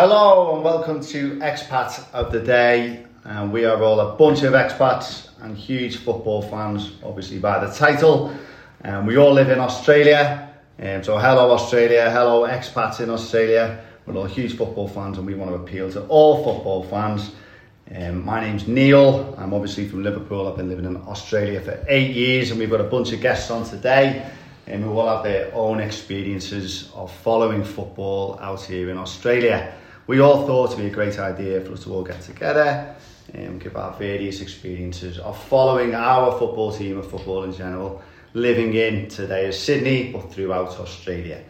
Hello and welcome to Expat of the Day. And we are all a bunch of expats and huge football fans, obviously by the title. And we all live in Australia. Um, so hello Australia, hello expats in Australia. We're all huge football fans and we want to appeal to all football fans. Um, my name's Neil. I'm obviously from Liverpool. I've been living in Australia for eight years and we've got a bunch of guests on today and who all have their own experiences of following football out here in Australia. We all thought it would be a great idea for us to all get together and give our various experiences of following our football team of football in general, living in today as Sydney but throughout Australia.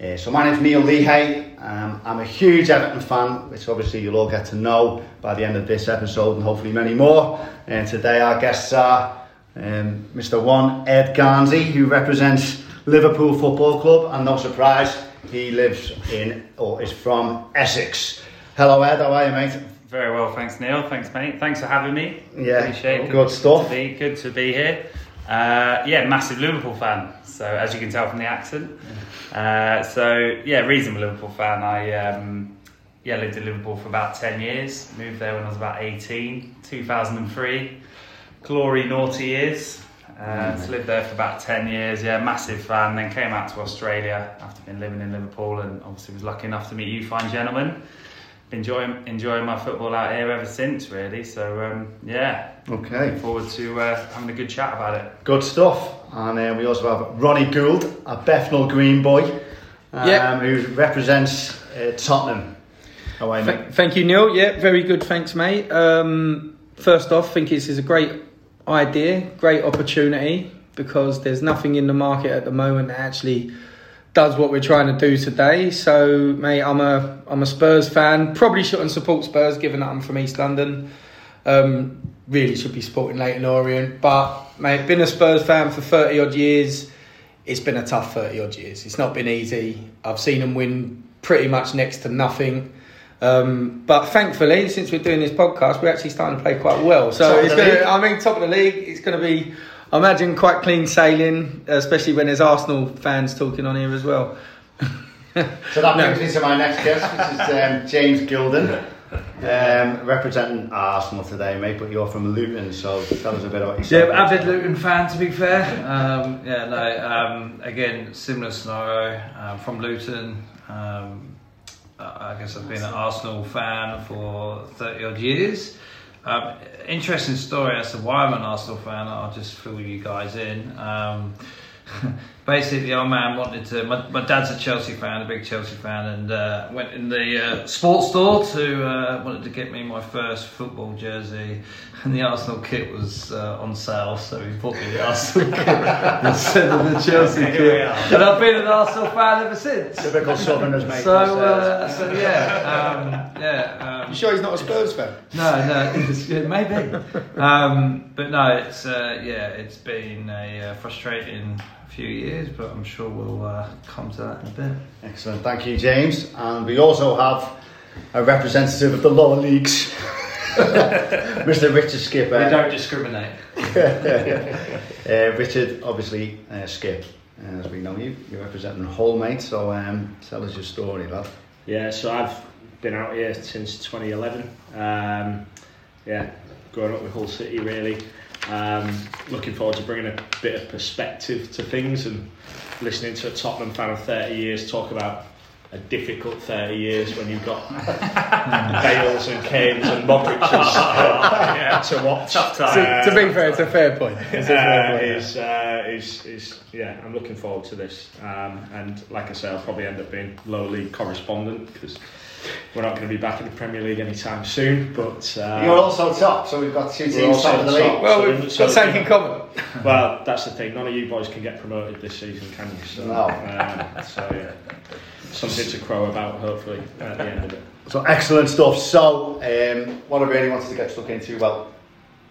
Uh, so my name's Neil Leahay. Um, I'm a huge Everton fan, which obviously you'll all get to know by the end of this episode and hopefully many more. And today our guests are um, Mr. One Ed Garnsey, who represents Liverpool Football Club, and no surprise, he lives in or is from Essex. Hello, Ed. How are you, mate? Very well, thanks, Neil. Thanks, mate. Thanks for having me. Yeah, Appreciate it. good stuff. To be, good to be here. Uh, yeah, massive Liverpool fan. So as you can tell from the accent. Uh, so yeah, reasonable Liverpool fan. I um, yeah lived in Liverpool for about ten years. Moved there when I was about 18, 2003. Glory naughty years. Uh, so lived there for about 10 years, yeah, massive fan. Then came out to Australia after being living in Liverpool and obviously was lucky enough to meet you fine gentlemen. Enjoying enjoying my football out here ever since, really. So um, yeah, Okay, looking forward to uh, having a good chat about it. good stuff. And uh, we also have Ronnie Gould, a Bethnal Green boy, um, Yeah. who represents uh, Tottenham. How are you, mate? Th- Thank you, Neil. Yeah, very good. Thanks, mate. Um, first off, I think this is a great idea, great opportunity because there's nothing in the market at the moment that actually does what we're trying to do today. So, mate, I'm a I'm a Spurs fan. Probably shouldn't support Spurs given that I'm from East London. Um, really should be supporting Leyton Orient, but mate, been a Spurs fan for thirty odd years. It's been a tough thirty odd years. It's not been easy. I've seen them win pretty much next to nothing. Um, but thankfully, since we're doing this podcast, we're actually starting to play quite well. So Top of it's going to, I mean, top of the league. It's going to be, I imagine, quite clean sailing, especially when there's Arsenal fans talking on here as well. So that No. brings me to my next guest, which is um, James Gilden, um, representing Arsenal today, mate. But you're from Luton, so tell us a bit about Yeah, avid Luton fan to be fair. Um, yeah, no. Um, again, similar scenario um, from Luton. Um, I guess I've been an Arsenal fan for thirty odd years. Um, interesting story as to why I'm an Arsenal fan. I'll just fill you guys in. Um, basically, our man wanted to. My, my dad's a Chelsea fan, a big Chelsea fan, and uh, went in the uh, sports store to uh, wanted to get me my first football jersey, and the Arsenal kit was uh, on sale, so he bought me the Arsenal kit instead of the Chelsea Here we kit, and I've been an Arsenal fan ever since. Typical Southerners, mate. So, themselves. uh, so yeah, um, yeah. Um, you sure he's not a Spurs fan? no, no, it's, yeah, maybe. Um, but no, it's uh, yeah, it's been a uh, frustrating few years, but I'm sure we'll uh, come to that in a bit. Excellent, thank you, James. And we also have a representative of the lower leagues, Mr. Richard Skipper. We don't discriminate. uh, Richard, obviously, uh, Skip, uh, as we know you, you're representing Hull, mate. So um, tell us your story, lad. Yeah, so I've been out here since 2011. Um, yeah, growing up with Hull City really. Um, looking forward to bringing a bit of perspective to things and listening to a Tottenham fan of 30 years talk about a difficult 30 years when you've got Bales and Kanes and Modric's to watch. Tough To, time. to be fair, it's a fair point. It's a fair Uh, is, uh, is, is, yeah, I'm looking forward to this. Um, and like I say, I'll probably end up being low league correspondent because we're not going to be back in the Premier League anytime soon. But uh, You're also top, so we've got two teams also top of the top. league. Well, so- we've so- got something in common. well, that's the thing. None of you boys can get promoted this season, can you? So, No. um, so yeah, something to crow about. Hopefully at the end of it. So excellent stuff. So um, what I really wanted to get stuck into, well,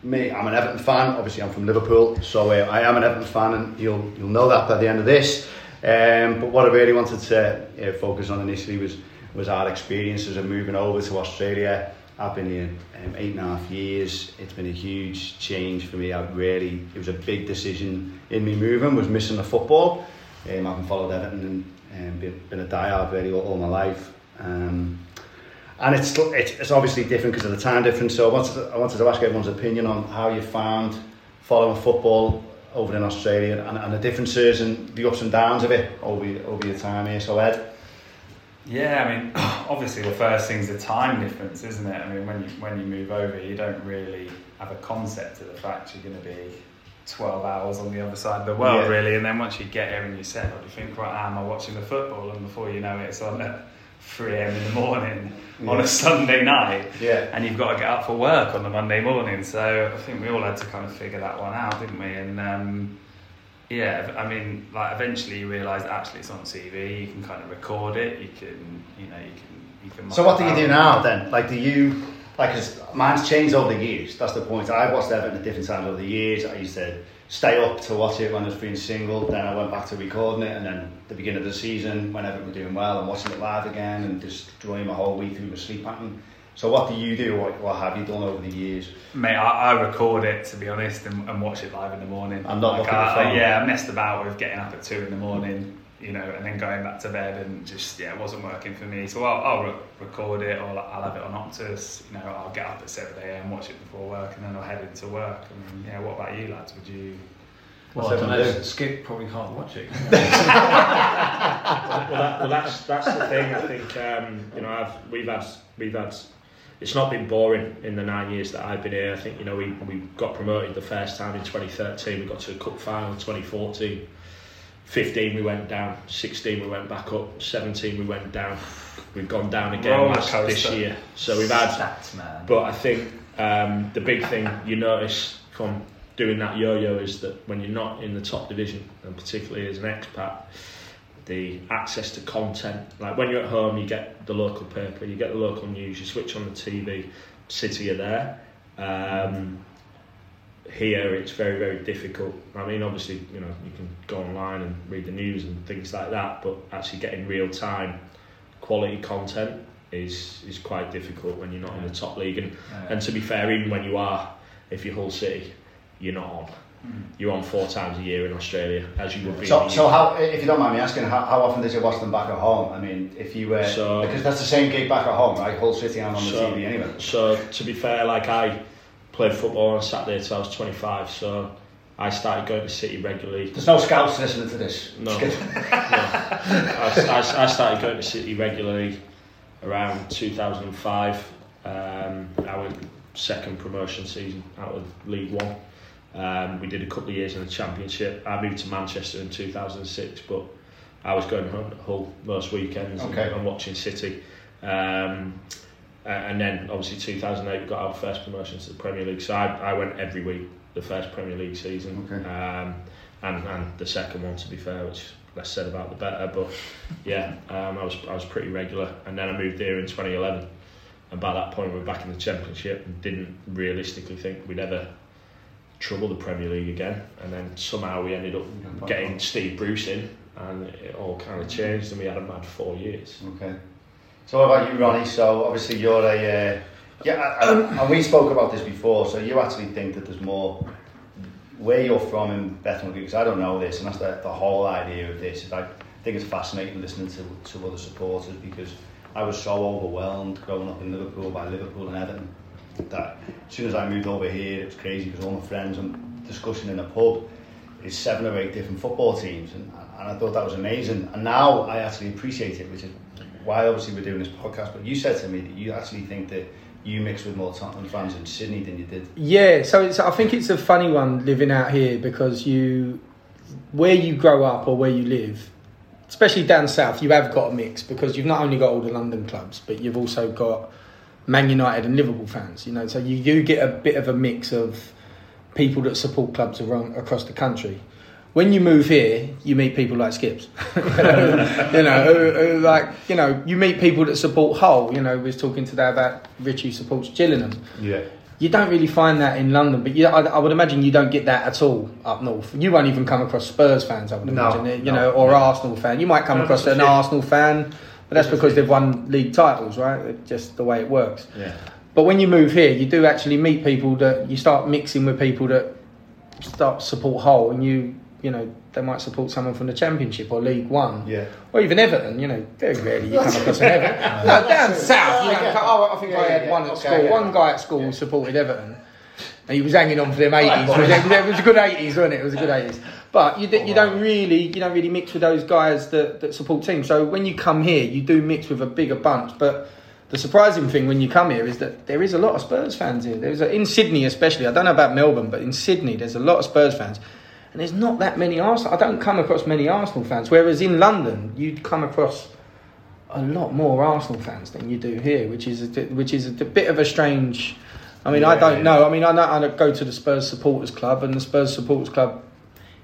me, I'm an Everton fan. Obviously, I'm from Liverpool, so uh, I am an Everton fan, and you'll you'll know that by the end of this. Um, but what I really wanted to uh, focus on initially was was our experiences of moving over to Australia. I've been here um, eight and a half years. It's been a huge change for me. I really, it was a big decision in me moving. Was missing the football. Um, I haven't followed Everton and um, been, been a diehard really all, all my life. Um, and it's, it's obviously different because of the time difference. So I wanted to, I wanted to ask everyone's opinion on how you found following football over in Australia and, and the differences and the ups and downs of it over over your time here. So Ed, Yeah, I mean, obviously the first thing's the time difference, isn't it? I mean, when you when you move over, you don't really have a concept of the fact you're going to be 12 hours on the other side of the world, Yeah. really. And then once you get here and you're settled, you think, right, am I watching the football? And before you know it, it's on at 3 a.m. in the morning on a Sunday night. Yeah. And you've got to get up for work on the Monday morning. So I think we all had to kind of figure that one out, didn't we? And um, yeah, I mean, like eventually you realise actually it's on TV. You can kind of record it. You can, you know, you can. You can So what do you do now then? Like, do you like? Cause mine's changed over the years. That's the point. I've watched Everton at different times over the years. I used to stay up to watch it when I was being single. Then I went back to recording it, and then the beginning of the season when Everton were doing well, I'm watching it live again and just drawing my whole week through my sleep pattern. So what do you do? What, what have you done over the years? Mate, I, I record it to be honest and, and watch it live in the morning. I'm not like, looking at I, the phone. I- Yeah, I messed about with getting up at two in the morning, you know, and then going back to bed and just yeah, it wasn't working for me. So I'll, I'll re- record it or I'll have it on Optus. You know, I'll get up at seven a.m. watch it before work and then I'll head into work. I mean, yeah, what about you lads? Would you? Well, What's I don't know. do? Skip probably can't watch it. well, that, well, that's that's the thing. I think um, you know I've we've had we've had. It's not been boring in the nine years that I've been here. I think you know we, we got promoted the first time in 2013. We got to a cup final in 2014. 15 we went down. 16 we went back up. 17 we went down. We've gone down again last this year. So we've had stats, man. But I think um, the big thing you notice from doing that yo-yo is that when you're not in the top division, and particularly as an expat, the access to content, like when you're at home, you get the local paper, you get the local news, you switch on the TV, City are there. Um, here it's very very difficult. I mean, obviously, you know, you can go online and read the news and things like that, but actually getting real time quality content is is quite difficult when you're not in the top league. And and to be fair, even when you are, if you're Hull City, you're not on. You're on four times a year in Australia, as you would be. So, so how, if you don't mind me asking, how, how often does you watch them back at home? I mean, if you were, So- because that's the same gig back at home, right? Hull City and on the TV anyway. So to be fair, like I played football on Saturday till I was 25, so I started going to City regularly. There's no scouts listening to this. No. No. I, I, I started going to City regularly around 2005. Um, our second promotion season out of League One. Um, we did a couple of years in the Championship. I moved to Manchester in 2006, but I was going home to Hull most weekends and- Okay. and, watching City. Um, and then obviously 2008 we got our first promotion to the Premier League. So I, I went every week the first Premier League season. Okay. Um, and, and the second one to be fair, which less said about the better. But yeah, um, I was I was pretty regular, and then I moved here in 2011, and by that point we were back in the Championship and didn't realistically think we'd ever trouble the Premier League again. And then somehow we ended up getting Steve Bruce in, and it all kind of changed, and we had a mad four years. Okay. So what about you, Ronnie? So obviously you're a uh, yeah, and, and we spoke about this before. So you actually think that there's more where you're from in Bethnal Green? Because I don't know this, and that's the, the whole idea of this. I think it's fascinating listening to to other supporters because I was so overwhelmed growing up in Liverpool by Liverpool and Everton that as soon as I moved over here, it was crazy because all my friends and discussing in a pub is seven or eight different football teams, and, and I thought that was amazing. And now I actually appreciate it, which is why obviously we're doing this podcast. But you said to me that you actually think that you mix with more Tottenham fans in Sydney than you did. Yeah, so it's, I think it's a funny one living out here because you, where you grow up or where you live, especially down south, you have got a mix because you've not only got all the London clubs, but you've also got Man United and Liverpool fans. You know, so you do get a bit of a mix of people that support clubs around across the country. When you move here, you meet people like Skips. you know, who, who like you know, you meet people that support Hull. You know, we was talking today about Richie supports Gillingham. Yeah. You don't really find that in London, but you, I, I would imagine you don't get that at all up north. You won't even come across Spurs fans, I would No, imagine, you no, know, or no. Arsenal fan. You might come across an. Arsenal fan, but that's because they've won league titles, right? It's just the way it works. Yeah. But when you move here, you do actually meet people that you start mixing with people that start support Hull, and you you know, they might support someone from the Championship or League One. Yeah. Or even Everton, you know, very rarely you come across an Everton. No, down south, you know, oh, I think Yeah, I had yeah, one at okay, school. yeah. One guy at school supported Everton. He was hanging on for them 80s. It was, it was a good 80s, wasn't it? It was a good 80s. But you, d- you don't really you don't really mix with those guys that, that support teams. So when you come here, you do mix with a bigger bunch. But the surprising thing when you come here is that there is a lot of Spurs fans here. There's a, in Sydney especially. I don't know about Melbourne, but in Sydney there's a lot of Spurs fans. And there's not that many Arsenal. I don't come across many Arsenal fans. Whereas in London, you'd come across a lot more Arsenal fans than you do here, which is a, which is a bit of a strange. I mean, I don't yeah. know. I mean, I know I go to the Spurs supporters club, and the Spurs supporters club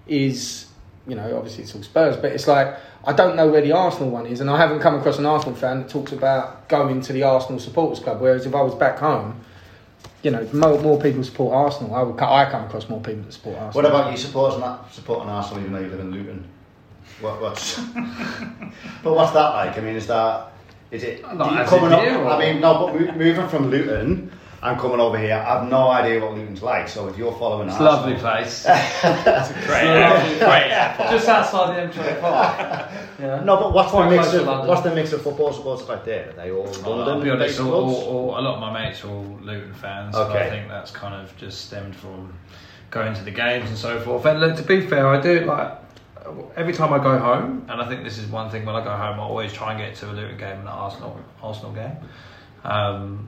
is, you know, obviously it's all Spurs, but it's like I don't know where the Arsenal one is, and I haven't come across an Arsenal fan that talks about going to the Arsenal supporters club. Whereas if I was back home, you know, more, more people support Arsenal. I would, I come across more people that support Arsenal. What about you supporting that supporting Arsenal even though you live in Luton? What, what's but what's that like? I mean, is that is it Not do you coming up? or- I mean, no, but moving from Luton and coming over here, I have no idea what Luton's like. So if you're following us. It's a Arsenal, lovely place. Great, lovely great airport. Just outside the M25. Yeah. No, but what's the mix of London. what's the mix of football supporters out there? Are they all I'll London be honest, based all, clubs? all, all, a lot of my mates are all Luton fans. So Okay. I think that's kind of just stemmed from going to the games and so forth. And look, to be fair, I do like every time I go home, and I think this is one thing when I go home, I always try and get to a Luton game and an Arsenal Arsenal game. Um,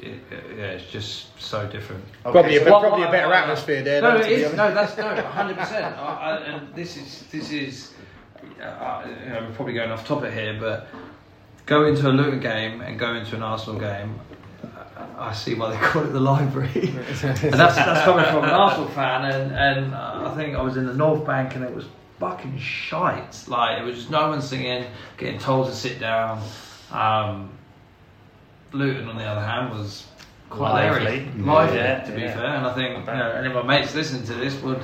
it, it- yeah, it's just so different. Okay, Probably, a, so- bit- Well, probably a better well, atmosphere there. No, though, it to is. honest. No, that's no, hundred percent. And this is this is. Uh, you know, we're probably going off topic here, but go into a Luton game and go into an Arsenal game. I I see why they call it the library, and that's that's coming from an Arsenal fan. And and uh, I think I was in the North Bank and it was fucking shite. Like it was just no one singing, getting told to sit down. Um, Luton, on the other hand, was quite Lively. lively, lively Yeah, to be yeah. fair. And I think you know, any of my mates listening to this would,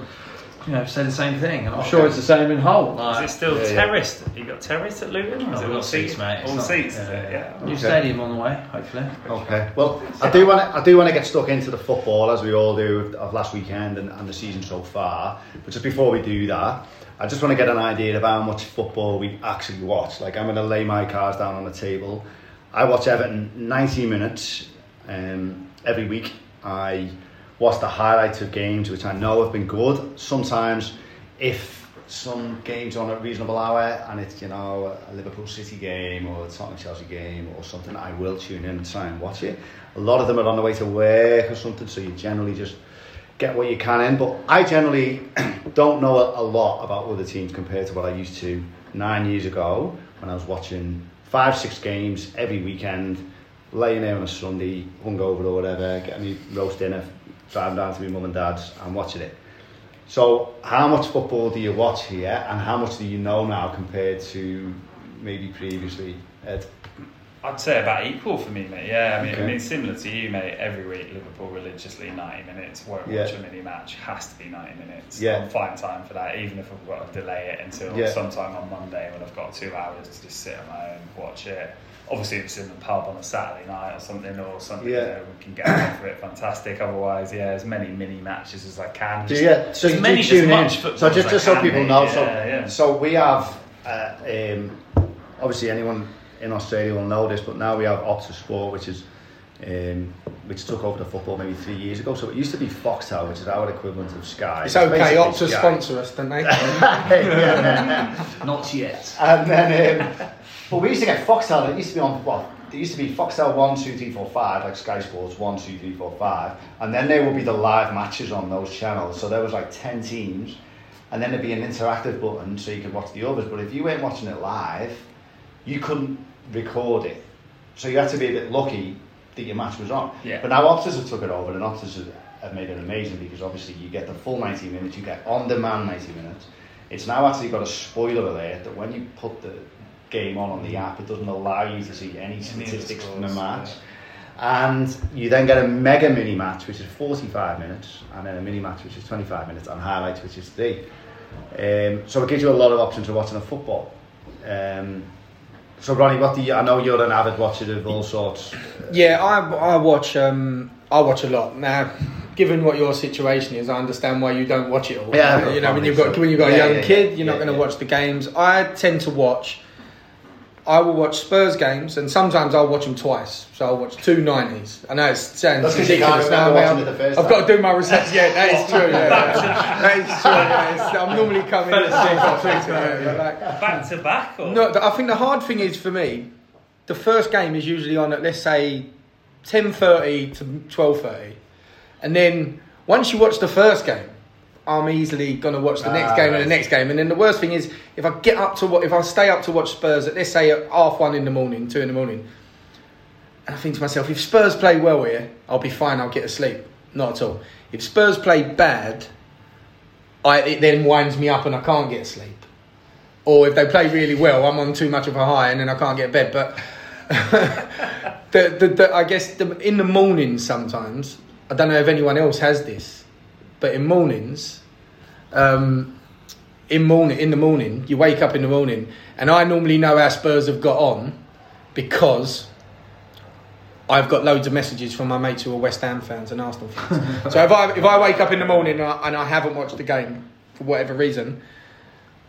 you know, say the same thing. And I'm sure it's the same in Hull. Is it still Yeah, yeah. terraced? You got terraced at Luton? Or is Oh, it all all seats, mate. All not- seats, yeah, yeah. yeah. New Okay. stadium on the way, hopefully. Okay. Well, I do want to. I do want to get stuck into the football as we all do of, of last weekend and, and the season so far. But just before we do that, I just want to get an idea of how much football we actually watch. Like I'm going to lay my cards down on the table. I watch Everton 90 minutes um, every week. I watch the highlights of games which I know have been good. Sometimes, if some games on a reasonable hour and it's you know a Liverpool City game or a Tottenham Chelsea game or something, I will tune in and try and watch it. A lot of them are on the way to work or something, so you generally just get what you can in. But I generally don't know a, a lot about other teams compared to what I used to nine years ago when I was watching five, six games every weekend, laying there on a Sunday, hungover or whatever, getting me roast dinner, driving down to my mum and dad's and watching it. So, how much football do you watch here, and how much do you know now compared to maybe previously, Ed? I'd say about equal for me, mate. Yeah, I mean, Okay. I mean, similar to you, mate. Every week, Liverpool religiously ninety minutes. Won't Yeah. watch a mini match. Has to be ninety minutes. Yeah. I'll find time for that, even if I've got to delay it until Yeah. sometime on Monday when I've got two hours to just sit at my own watch it. Obviously, if it's in the pub on a Saturday night or something, or something, Yeah. you know, we can get out for it. Fantastic. Otherwise, yeah, as many mini matches as I can. Do Just- you, so you many- do tune in. So just, just so people know, Yeah, so yeah. so we have uh, um, obviously anyone in Australia will know this, but now we have Optus Sport, which is um, which took over the football maybe three years ago. So it used to be Foxtel, which is our equivalent of Sky. It's okay, basically Optus Sky. sponsor us, don't they? yeah. Not yet. And then, um, but we used to get Foxtel. It used to be on what? There used to be Foxtel one, two, three, four, five, like Sky Sports one, two, three, four, five, and then there would be the live matches on those channels. So there was like ten teams, and then there'd be an interactive button so you could watch the others. But if you weren't watching it live, you couldn't record it. So you had to be a bit lucky that your match was on. Yeah. But now Optus have took it over, and Optus have- have made it amazing because obviously you get the full 90 minutes, you get on-demand 90 minutes. It's now actually got a spoiler alert that when you put the game on on the app, it doesn't allow you to see any Any of the statistics from the match. And you then get a mega mini match, which is 45 minutes, and then a mini match, which is 25 minutes, and highlights, which is three. Um, so it gives you a lot of options for watching a football. Um, so Ronnie, what do you? I know you're an avid watcher of all sorts. Yeah, I, I watch. Um, I watch a lot now. Given what your situation is, I understand why you don't watch it all. Yeah, you know when you've got when you've got Yeah, a young yeah, kid, you're not going to watch the games. I tend to watch. I will watch Spurs games, and sometimes I'll watch them twice. So I'll watch two nineties. I know it sounds That's 'cause you can't ridiculous now. remember I watching mean, it the first I've time. got to do my research. Yeah, that is true. Yeah, yeah. that is true. Yeah, I'm normally coming. Fell asleep on Yeah, yeah, Back to back, or no, I think the hard thing is for me, the first game is usually on at let's say ten thirty to twelve thirty, and then once you watch the first game, I'm easily gonna watch the next Ah, game and the next game, and then the worst thing is if I get up to what if I stay up to watch Spurs at let's say at half one in the morning, two in the morning, and I think to myself, if Spurs play well here, I'll be fine. I'll get asleep. Not at all. If Spurs play bad, I, it then winds me up and I can't get asleep or if they play really well, I'm on too much of a high and then I can't get bed. But the, the, the, I guess the, in the morning sometimes, I don't know if anyone else has this, but in mornings, um, in morning in the morning, you wake up in the morning, and I normally know how Spurs have got on because. I've got loads of messages from my mates who are West Ham fans and Arsenal fans. so if I if I wake up in the morning and I, and I haven't watched the game for whatever reason,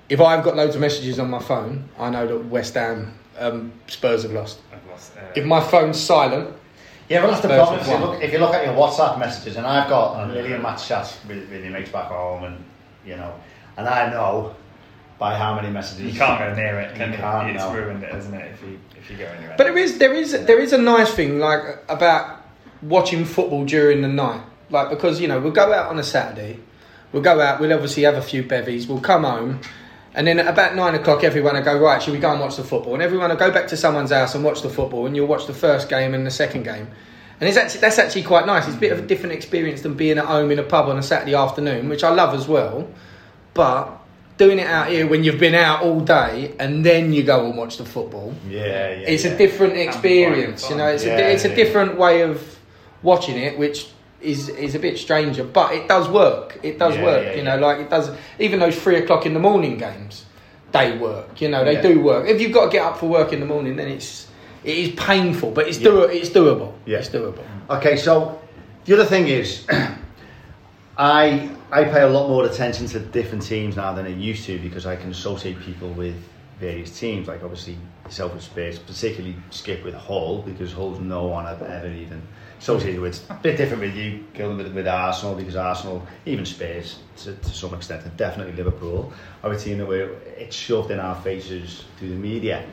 if I've got loads of messages on my phone, I know that West Ham um, Spurs have lost. Lost, uh, If my phone's silent, Yeah, well, that's the problem. If you, look, if you look at your WhatsApp messages, and I've got a million match chats with, with your mates back home, and you know, and I know by how many messages you can't go near it. Can You you can't, It's no. ruined it, isn't it? If you if you go anywhere. but there is there is there is a nice thing like about watching football during the night, like because you know we'll go out on a Saturday, we'll go out, we'll obviously have a few bevies, we'll come home. And then at about nine o'clock, everyone will go, right, should we go and watch the football? And everyone will go back to someone's house and watch the football, and you'll watch the first game and the second game. And it's actually, that's actually quite nice. It's a bit of a different experience than being at home in a pub on a Saturday afternoon, which I love as well. But doing it out here when you've been out all day and then you go and watch the football, Yeah, yeah. it's yeah. a different experience. You know, it's fun. a Yeah, it's a different way of watching it, which is is a bit stranger, but it does work. It does Yeah, work. yeah, you know, like it does. Even those three o'clock in the morning games, they work. You know, they do work. If you've got to get up for work in the morning, then it's it is painful, but it's do it's doable. Yeah. It's doable. Okay, so the other thing is, I I pay a lot more attention to different teams now than I used to because I can associate people with various teams. Like obviously yourself with Spurs, particularly Skip with Hull because Hull's no one I've ever even associated with. A bit different with you, Gilden, with, with Arsenal because Arsenal, even Spurs to, to some extent, and definitely Liverpool, are a team that we're it's shoved in our faces through the media.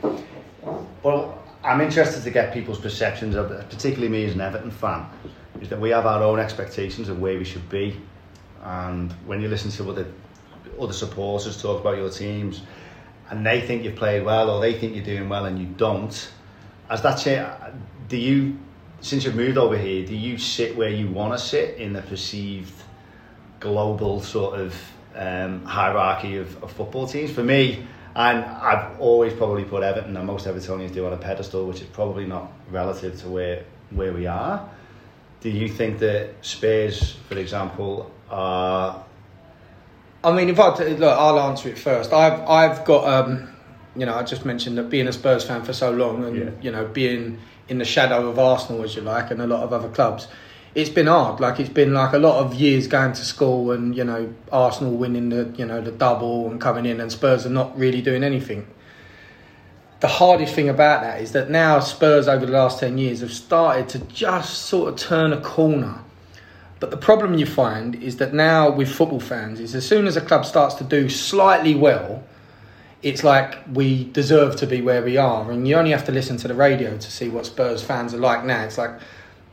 Well, I'm interested to get people's perceptions of, particularly me as an Everton fan, is that we have our own expectations of where we should be. And when you listen to other other supporters talk about your teams, and they think you've played well or they think you're doing well and you don't, as that cha- do you, since you've moved over here, do you sit where you want to sit in the perceived global sort of um, hierarchy of, of football teams? For me, I'm, I've always probably put Everton, and most Evertonians do, on a pedestal, which is probably not relative to where where we are. Do you think that Spurs, for example, are I mean, if I look, I'll answer it first. I've I've got um, you know, I just mentioned that being a Spurs fan for so long, and Yeah. you know, being in the shadow of Arsenal, as you like, and a lot of other clubs, it's been hard. Like it's been like a lot of years going to school, and you know, Arsenal winning the you know the double and coming in, and Spurs are not really doing anything. The hardest thing about that is that now Spurs over the last ten years have started to just sort of turn a corner. But the problem you find is that now with football fans is as soon as a club starts to do slightly well, it's like we deserve to be where we are, and you only have to listen to the radio to see what Spurs fans are like now. It's like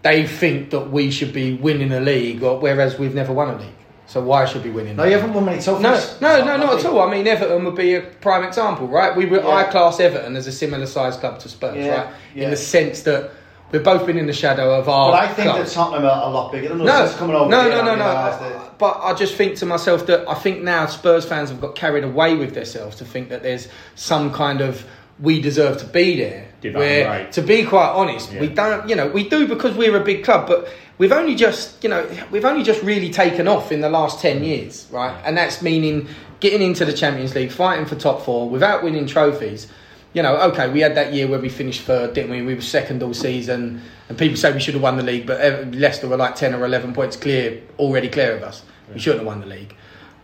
they think that we should be winning a league, or, whereas we've never won a league. So why should we win in? No, you haven't won many trophies. No, no, no, not at all. I mean, Everton would be a prime example, right? We were, Yeah. I class Everton as a similar size club to Spurs, Yeah, right? yeah. In the sense that we've both been in the shadow of our. But I think club. that Tottenham are a lot bigger than us. No, It's coming over no, here no, no, no. But I just think to myself that I think now Spurs fans have got carried away with themselves to think that there's some kind of we deserve to be there. Divine where, right. to be quite honest, we don't. You know, we do because we're a big club, but we've only just, you know, we've only just really taken off in the last ten mm. years, right? And that's meaning getting into the Champions League, fighting for top four without winning trophies. You know, okay, we had that year where we finished third, didn't we? We were second all season, and people say we should have won the league, but Leicester were like ten or eleven points clear, already clear of us. We shouldn't have won the league.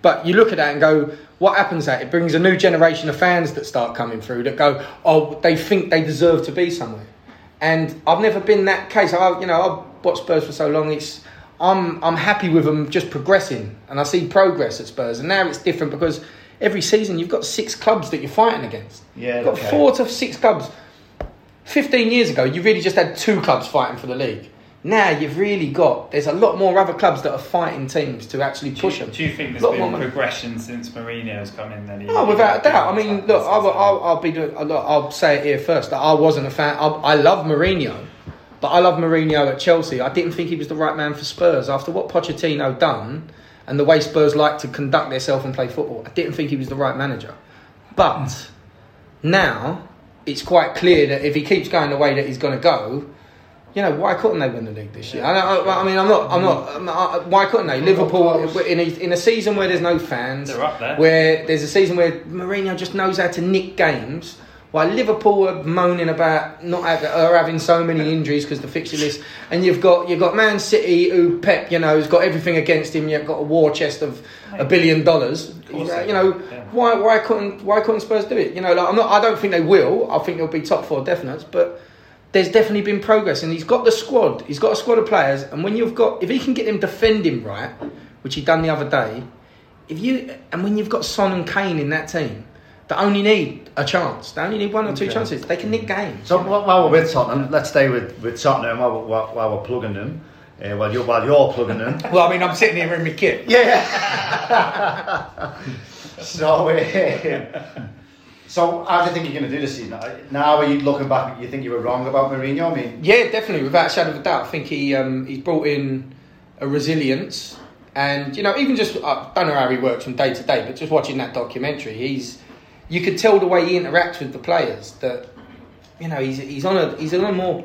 But you look at that and go, what happens? That it brings a new generation of fans that start coming through that go, oh, they think they deserve to be somewhere. And I've never been that case. I, you know, I've watched Spurs for so long. It's I'm I'm happy with them just progressing, and I see progress at Spurs. And now it's different because every season you've got six clubs that you're fighting against. Yeah, you've got okay. four to six clubs. Fifteen years ago, you really just had two clubs fighting for the league. Now you've really got there's a lot more other clubs that are fighting teams to actually Do push you, them. do you think there's been more money. progression since Mourinho's come in? Then Oh, without a doubt. I mean, look, I'll, I'll, I'll be doing. Look, I'll say it here first. That I wasn't a fan. I, I love Mourinho, but I love Mourinho at Chelsea. I didn't think he was the right man for Spurs after what Pochettino done and the way Spurs like to conduct themselves and play football. I didn't think he was the right manager. But now it's quite clear that if he keeps going the way that he's going to go. You know why couldn't they win the league this year? I, I, I mean, I'm not. I'm not. I'm not- I- why couldn't they? Liverpool in a, in a season where there's no fans, They're up there. where there's a season where Mourinho just knows how to nick games. While Liverpool are moaning about not have, are uh, having so many injuries because the fixture list, and you've got you've got Man City who Pep you know has got everything against him. You've got a war chest of a billion dollars. You know, you know, yeah. why why couldn't why couldn't Spurs do it? You know, like, I'm not. I don't think they will. I think they'll be top four definite, but there's definitely been progress, and he's got the squad. He's got a squad of players, and when you've got, if he can get them defending right, which he done the other day, if you and when you've got Son and Kane in that team, that only need a chance, they only need one or two Okay. chances. They can nick games. So while while we're with Tottenham, let's stay with, with Tottenham while, we're- while, while we're plugging them. Uh, while you're while you're plugging them. well, I mean, I'm sitting here in my kit. Yeah. so, uh, so how do you think you're going to do this season? Now, are you looking back? You think you were wrong about Mourinho? I mean, Yeah, definitely, without a shadow of a doubt. I think he um, he's brought in a resilience, and you know, even just I don't know how he works from day to day, but just watching that documentary, he's you could tell the way he interacts with the players that you know he's he's on a he's on a more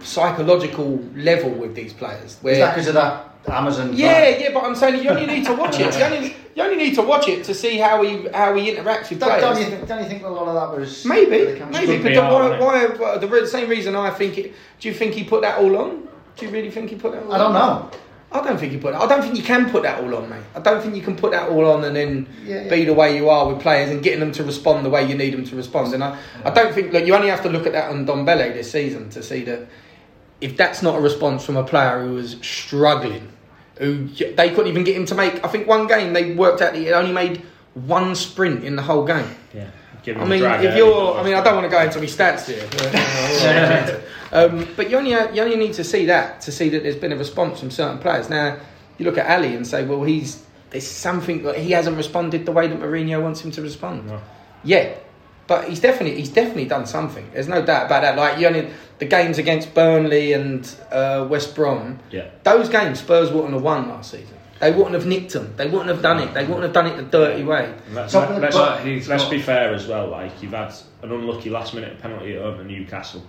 psychological level with these players. Where is that because of that Amazon? yeah, yeah, but I'm saying you only need to watch it. You only, you only need to watch it to see how he how he interacts with Don't, players. don't, you think, don't you think a lot of that was Maybe, maybe. But why, why, why- the same reason I think it. Do you think he put that all on? Do you really think he put that? All I don't on? know. I don't think he put. I don't think you can put that all on, mate. I don't think you can put that all on and then Yeah, yeah. be the way you are with players and getting them to respond the way you need them to respond. And I, I don't think. Look, you only have to look at that on Don Dombele this season to see that if that's not a response from a player who was struggling, who they couldn't even get him to make. I think one game they worked out that he only made one sprint in the whole game. Yeah. Give I him a mean, if you're, I mean, I don't want to go into my stats here, but, um, but you only you only need to see that to see that there's been a response from certain players. Now, you look at Ali and say, well, he's there's something that he hasn't responded the way that Mourinho wants him to respond. No. Yeah, but he's definitely he's definitely done something. There's no doubt about that. Like you only the games against Burnley and uh, West Brom, Yeah. those games Spurs wouldn't have won last season. They wouldn't have nicked them. They wouldn't have done it. They wouldn't have done it the dirty way. Let's, So- let, us but he's let's be fair as well. Like you've had an unlucky last minute penalty at home to Newcastle.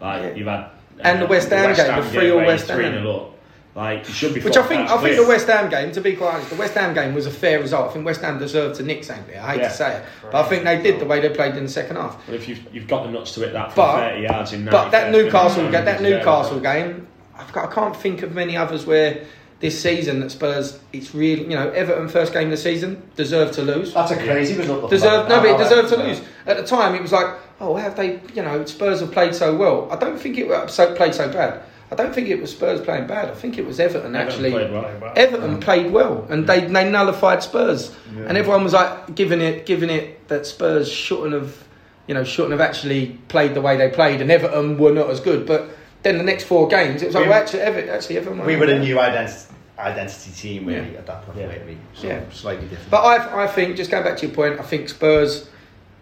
Like Yeah. you've had uh, And the West Ham game, the three all West you're three Ham. nil up. Like you should be. Which I think that's I think the West Ham game, to be quite honest, the West Ham game was a fair result. I think West Ham deserved to nick something. I hate Yeah. to say it, but I think they did the way they played in the second half. But if you've you've got the nuts to hit that from But- thirty yards in. But that Newcastle then game, that Newcastle game, I've got, I can't think of many others where this season that Spurs, it's really you know Everton first game of the season deserved to lose. That's a crazy result. Deserved no, but it deserved to lose. At the time, it was like, oh, have they? You know, Spurs have played so well. I don't think it was so played so bad. I don't think it was Spurs playing bad. I think it was Everton, Everton actually. played well. Everton played well, and they they nullified Spurs, Yeah. and everyone was like giving it giving it that Spurs shouldn't have, you know, shouldn't have actually played the way they played, and Everton were not as good. But then the next four games, it was like, We- well, actually, Everton, actually, Everton. We were a new identity, identity team really Yeah. at that point, Yeah. weren't? So Yeah. slightly different. But I I think just going back to your point, I think Spurs.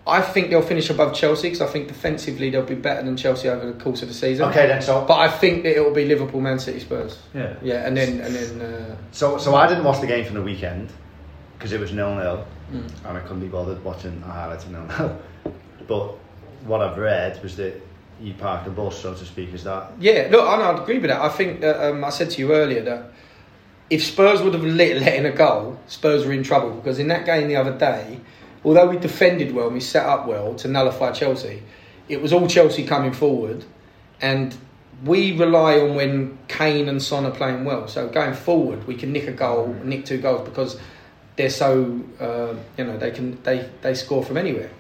I think they'll finish above Chelsea because I think defensively they'll be better than Chelsea over the course of the season. okay then, so But I think that it will be Liverpool, Man City, Spurs. Yeah. Yeah, and then and then. Uh, so so I didn't watch the game from the weekend because it was nil nil, mm. and I couldn't be bothered watching the highlights of nil nil. But what I've read was that you parked the bus, so to speak. Is that Yeah, I know, I'd agree with that. I think that um, I said to you earlier that if Spurs would have let, let in a goal, Spurs were in trouble because in that game the other day, although we defended well and we set up well to nullify Chelsea, it was all Chelsea coming forward, and we rely on when Kane and Son are playing well. So going forward, we can nick a goal, nick two goals because they're so uh, you know they can they they score from anywhere.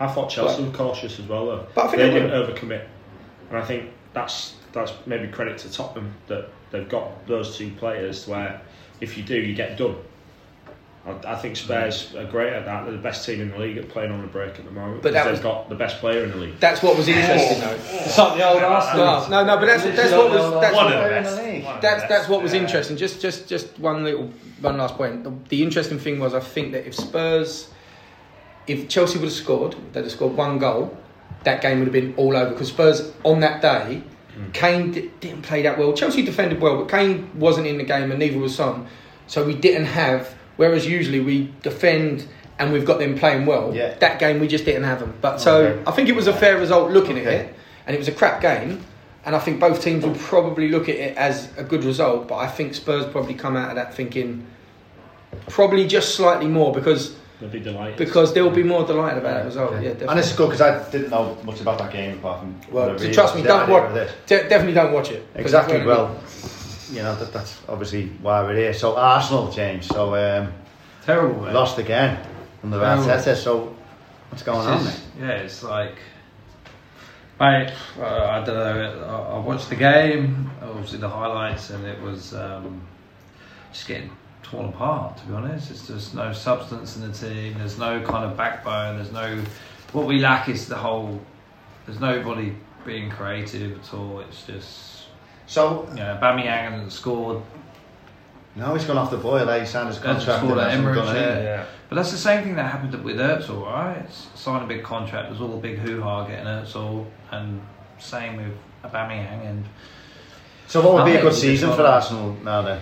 I thought Chelsea were cautious as well, though. But I think they they didn't overcommit, and I think that's that's maybe credit to Tottenham that they've got those two players where if you do, you get done. I, I think Spurs are great at that. They're the best team in the league at playing on the break at the moment. But because they've got the best player in the league. That's what was interesting though. It's like the old Arsenal. No, no, no, but that's that's what was that's One what, of the best. the league. One of the that's that's what was yeah. interesting. Just just just one little one last point. The, the interesting thing was I think that if Spurs, if Chelsea would have scored, they'd have scored one goal. That game would have been all over because Spurs on that day, mm. Kane di- didn't play that well. Chelsea defended well, but Kane wasn't in the game and neither was Son. So we didn't have. Whereas usually we defend and we've got them playing well. Yeah. That game we just didn't have them. But so Okay. I think it was a fair result looking Okay. at it, and it was a crap game. And I think both teams will probably look at it as a good result, but I think Spurs probably come out of that thinking probably just slightly more because They'll be delighted. because they'll be more delighted about that result. Yeah, definitely. and it's good because I didn't know much about that game apart from well, so trust me, don't idea watch. of this. De- definitely don't watch it. Exactly. gonna Well, you know that, that's obviously why we're here. So Arsenal, changed. So um, Terrible, mate. lost again under Oh. Arteta. So what's going on? It's Mate? Yeah, it's like, mate. Uh, I don't know. I, I watched the game, obviously the highlights, and it was um, just getting torn apart. To be honest, it's just no substance in the team. There's no kind of backbone. There's no. What we lack is the whole. There's nobody being creative at all. It's just So you know, Aubameyang hasn't scored. No, he's gone off the boil. Eh? He signed his contract. scored and at hasn't Emirates done yet. Yeah. But that's the same thing that happened with Özil, right? S- Signed a big contract, there's all the big hoo ha getting Özil, and same with Aubameyang, and So what would be a good season for Arsenal now then?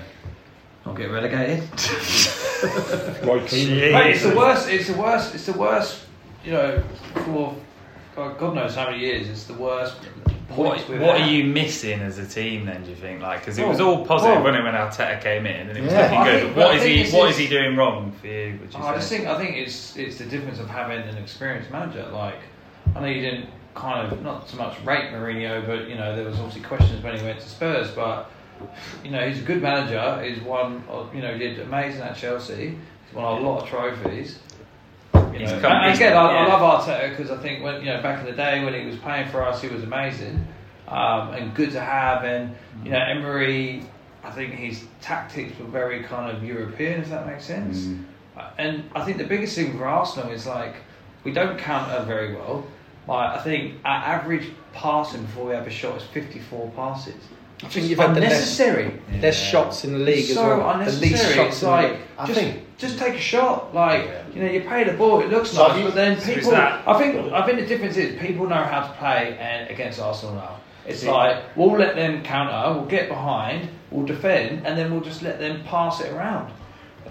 Not get relegated. Roy Keane. Jeez. Mate, it's the worst. It's the worst. It's the worst. You know, for God God knows how many years. It's the worst. What, points we've what had. are you missing as a team then? Do you think like because it was all positive well- when when Arteta came in and it was Yeah. looking I good. think- what I is think he this What is- is he doing wrong for you? Would you Oh, I say? just think I think it's it's the difference of having an experienced manager. Like I know you didn't kind of not so much rate Mourinho, but you know there was obviously questions when he went to Spurs. But you know he's a good manager. He's won. uh, You know did amazing at Chelsea. He's won a lot of trophies. You He's know, and again, I, I yeah. love Arteta because I think when you know back in the day when he was playing for us, he was amazing um, and good to have. And you know Emery, I think his tactics were very kind of European, if that makes sense. Mm. And I think the biggest thing for Arsenal is like we don't counter very well. Like I think our average passing before we have a shot is 54 passes. I think you've had the less, unnecessary. less shots in the league as so well. The unnecessary. least shots it's like league. I just, think- just take a shot. Like you know, you pay the ball, it looks So nice, you- but then so people. that- I think I think the difference is people know how to play and against Arsenal now. It's See- like we'll let them counter, we'll get behind, we'll defend, and then we'll just let them pass it around.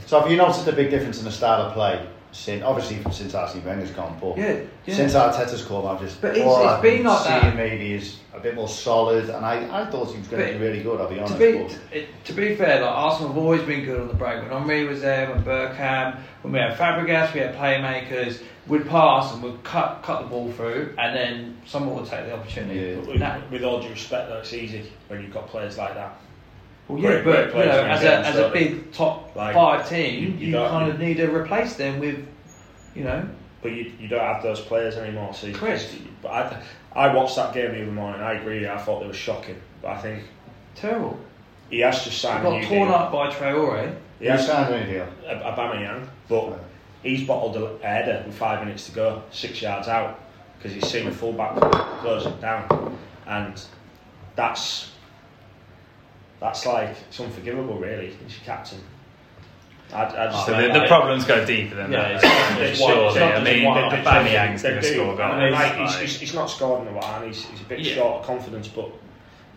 So have you noticed a big difference in the style of play? Since, obviously since Arsene Wenger's gone, but Yeah, yeah. since Arteta's come, I've just But it's- all it's I've been like seeing that. maybe is a bit more solid, and I, I thought he was going to be really good. I'll be honest. To be, but- it, to be fair, like Arsenal have always been good on the break. When Henry was there, when Bergkamp, when we had Fabregas, we had playmakers. We'd pass and we'd cut cut the ball through, and then someone would take the opportunity. Yeah. But with, Now- with all due respect, though, it's easy when you've got players like that. Well, yeah, Great- but great you know, as a as a big top Like, five team, you- you, you kind you- of need to replace them with, you know, But you, you don't have those players anymore. So you Correct. just- but I, I watched that game the other morning. I agree. I thought they were shocking. But I think terrible. he has just They signed a got new torn deal. up by Traore. He you has signed any deal? Ab- Aubameyang, but he's bottled a a header with five minutes to go, six yards out, because he's seen the fullback close it down, and that's that's like it's unforgivable, really. He's your captain. I, I just So the, the problems go deeper than Yeah, that. it's not just it's not I mean, one the, the. Aubameyang's going to do. score goals. I mean, like, he's, he's, he's not scored in a while. And he's, he's a bit Yeah. short of confidence, but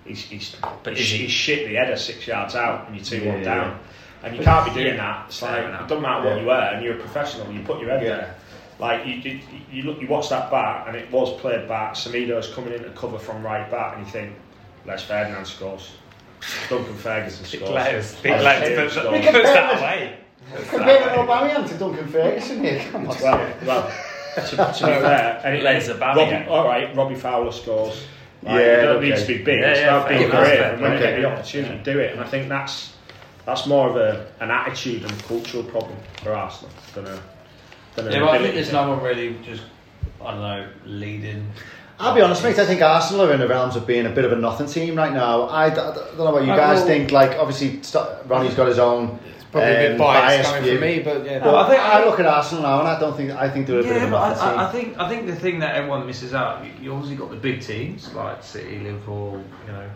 he's he's, But he's, he- he's shit the header six yards out, and you're two Yeah, one down, and you can't be doing that. It's like it doesn't matter what you wear, and you're a professional. You put your head there. Like you, you, you look, you watch that back, and it was played back. Semedo's coming in to cover from right back, and you think, Les Ferdinand scores. Duncan Ferguson Big scores. letters, big Alex letters. Taylor Puts, scores. puts that away. Comparing Aubameyang to Duncan Ferguson here, come on. Well, well to, to be fair, and it, a bang, Robbie, all right, Robbie Fowler scores. Like, Yeah, you don't okay. need to be big. Yeah, it's yeah, about being fair. brave That's and when you get the opportunity to do it. And I think that's that's more of a an attitude and a cultural problem for Arsenal than a than an Yeah, but I think there's no one really just, I don't know, leading. I'll be honest, mate. I think Arsenal are in the realms of being a bit of a nothing team right now. I, d- I don't know what you guys well- think. Like, obviously, st- Ronnie's got his own. It's probably a bit um, biased coming view. from me, but yeah. But I think- I, look at Arsenal now, and I don't think I think they're a bit of a nothing I, team. I, I think I think the thing that everyone misses out, you, you obviously got the big teams like City, Liverpool, you know,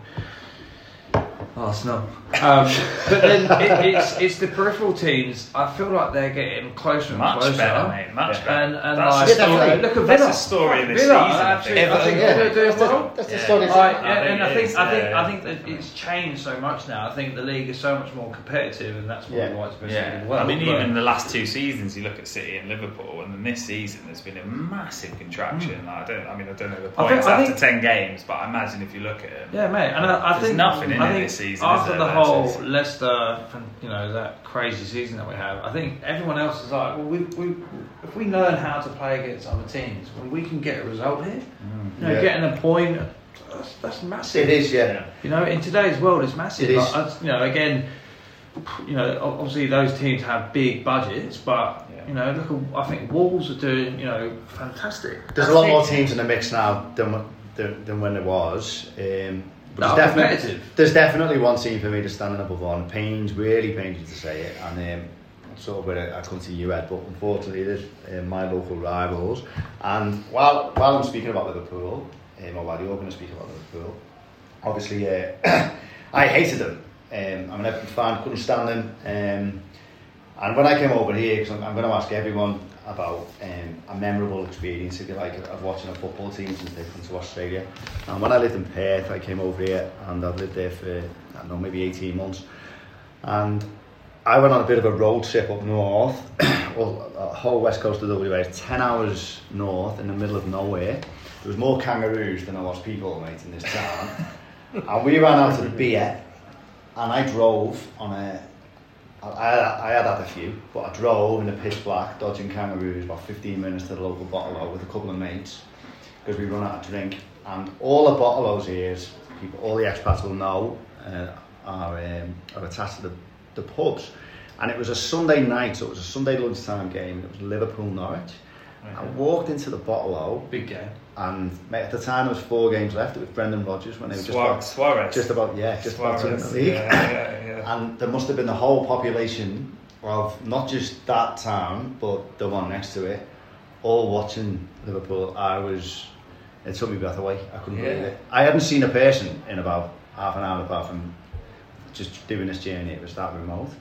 Arsenal. Um, but then it, it's it's the peripheral teams. I feel like they're getting closer and Much closer. better, mate. Much Yeah. better. And and That's like, the story. you look at Villa. That's Villa. the story of this Villa, season, I Actually, think. I think yeah, they're doing that's the, well. that's the Yeah. story. Like, I yeah, think and I think I think yeah, I think that it's changed so much now. I think the league is so much more competitive, and that's Yeah. why it's best Yeah, in the world. I mean, but- even the last two seasons, you look at City and Liverpool, and then this season there's been a massive contraction. Like, I don't, I mean, I don't know the. I think- points I after think- ten games, but I imagine if you look at it, Yeah, mate, and I, I There's think nothing in I it think this season, After is the there, whole versus- Leicester, you know, that crazy season that we have, I think everyone else is like, well, we, we, if we learn how to play against other teams, well, we can get a result here. You know, Yeah. getting a point, that's, that's massive. It is, yeah. You know, in today's world, it's massive. It is. Like, I- you know, again, you know, obviously those teams have big budgets, but you know, look, I think Wolves are doing, you know, fantastic. There's a lot more teams in the mix now than than, than when there was. Um, there's definitely, there's definitely one team for me to stand above on. It pains, really pains to say it, and um, sort of where I, I come to you, Ed, but unfortunately, there's uh, my local rivals. And while while I'm speaking about Liverpool, um, or while you're going to speak about Liverpool, obviously, uh, I hated them. Um, I'm an Everton fan, couldn't stand them. Um, and when I came over here, because I'm, I'm going to ask everyone about um, a memorable experience, if you like, of watching a football team since they've come to Australia. And when I lived in Perth, I came over here and I've lived there for, I don't know, maybe 18 months. And I went on a bit of a road trip up north, well, the whole west coast of WA, 10 hours north in the middle of nowhere. There was more kangaroos than there was people, mate, in this town. and we ran out of beer and I drove on a I, I, I had had a few, but I drove in the pitch black, dodging kangaroos, about 15 minutes to the local bottle O with a couple of mates, because we run out of drink. And all the bottle here, people, all the expats will know, uh, are, um, are attached to the, the pubs. And it was a Sunday night, so it was a Sunday lunchtime game, it was Liverpool Norwich. I walked into the bottle O, Big game. And mate, at the time there was four games left. It was Brendan Rodgers when they were just Suarez, about, Suarez. just about yeah, just about to win the league. Yeah, yeah, yeah. And there must have been the whole population of not just that town, but the one next to it, all watching Liverpool. I was, it took me breath away. I couldn't believe it. I hadn't seen a person in about half an hour apart from just doing this journey. It was that remote.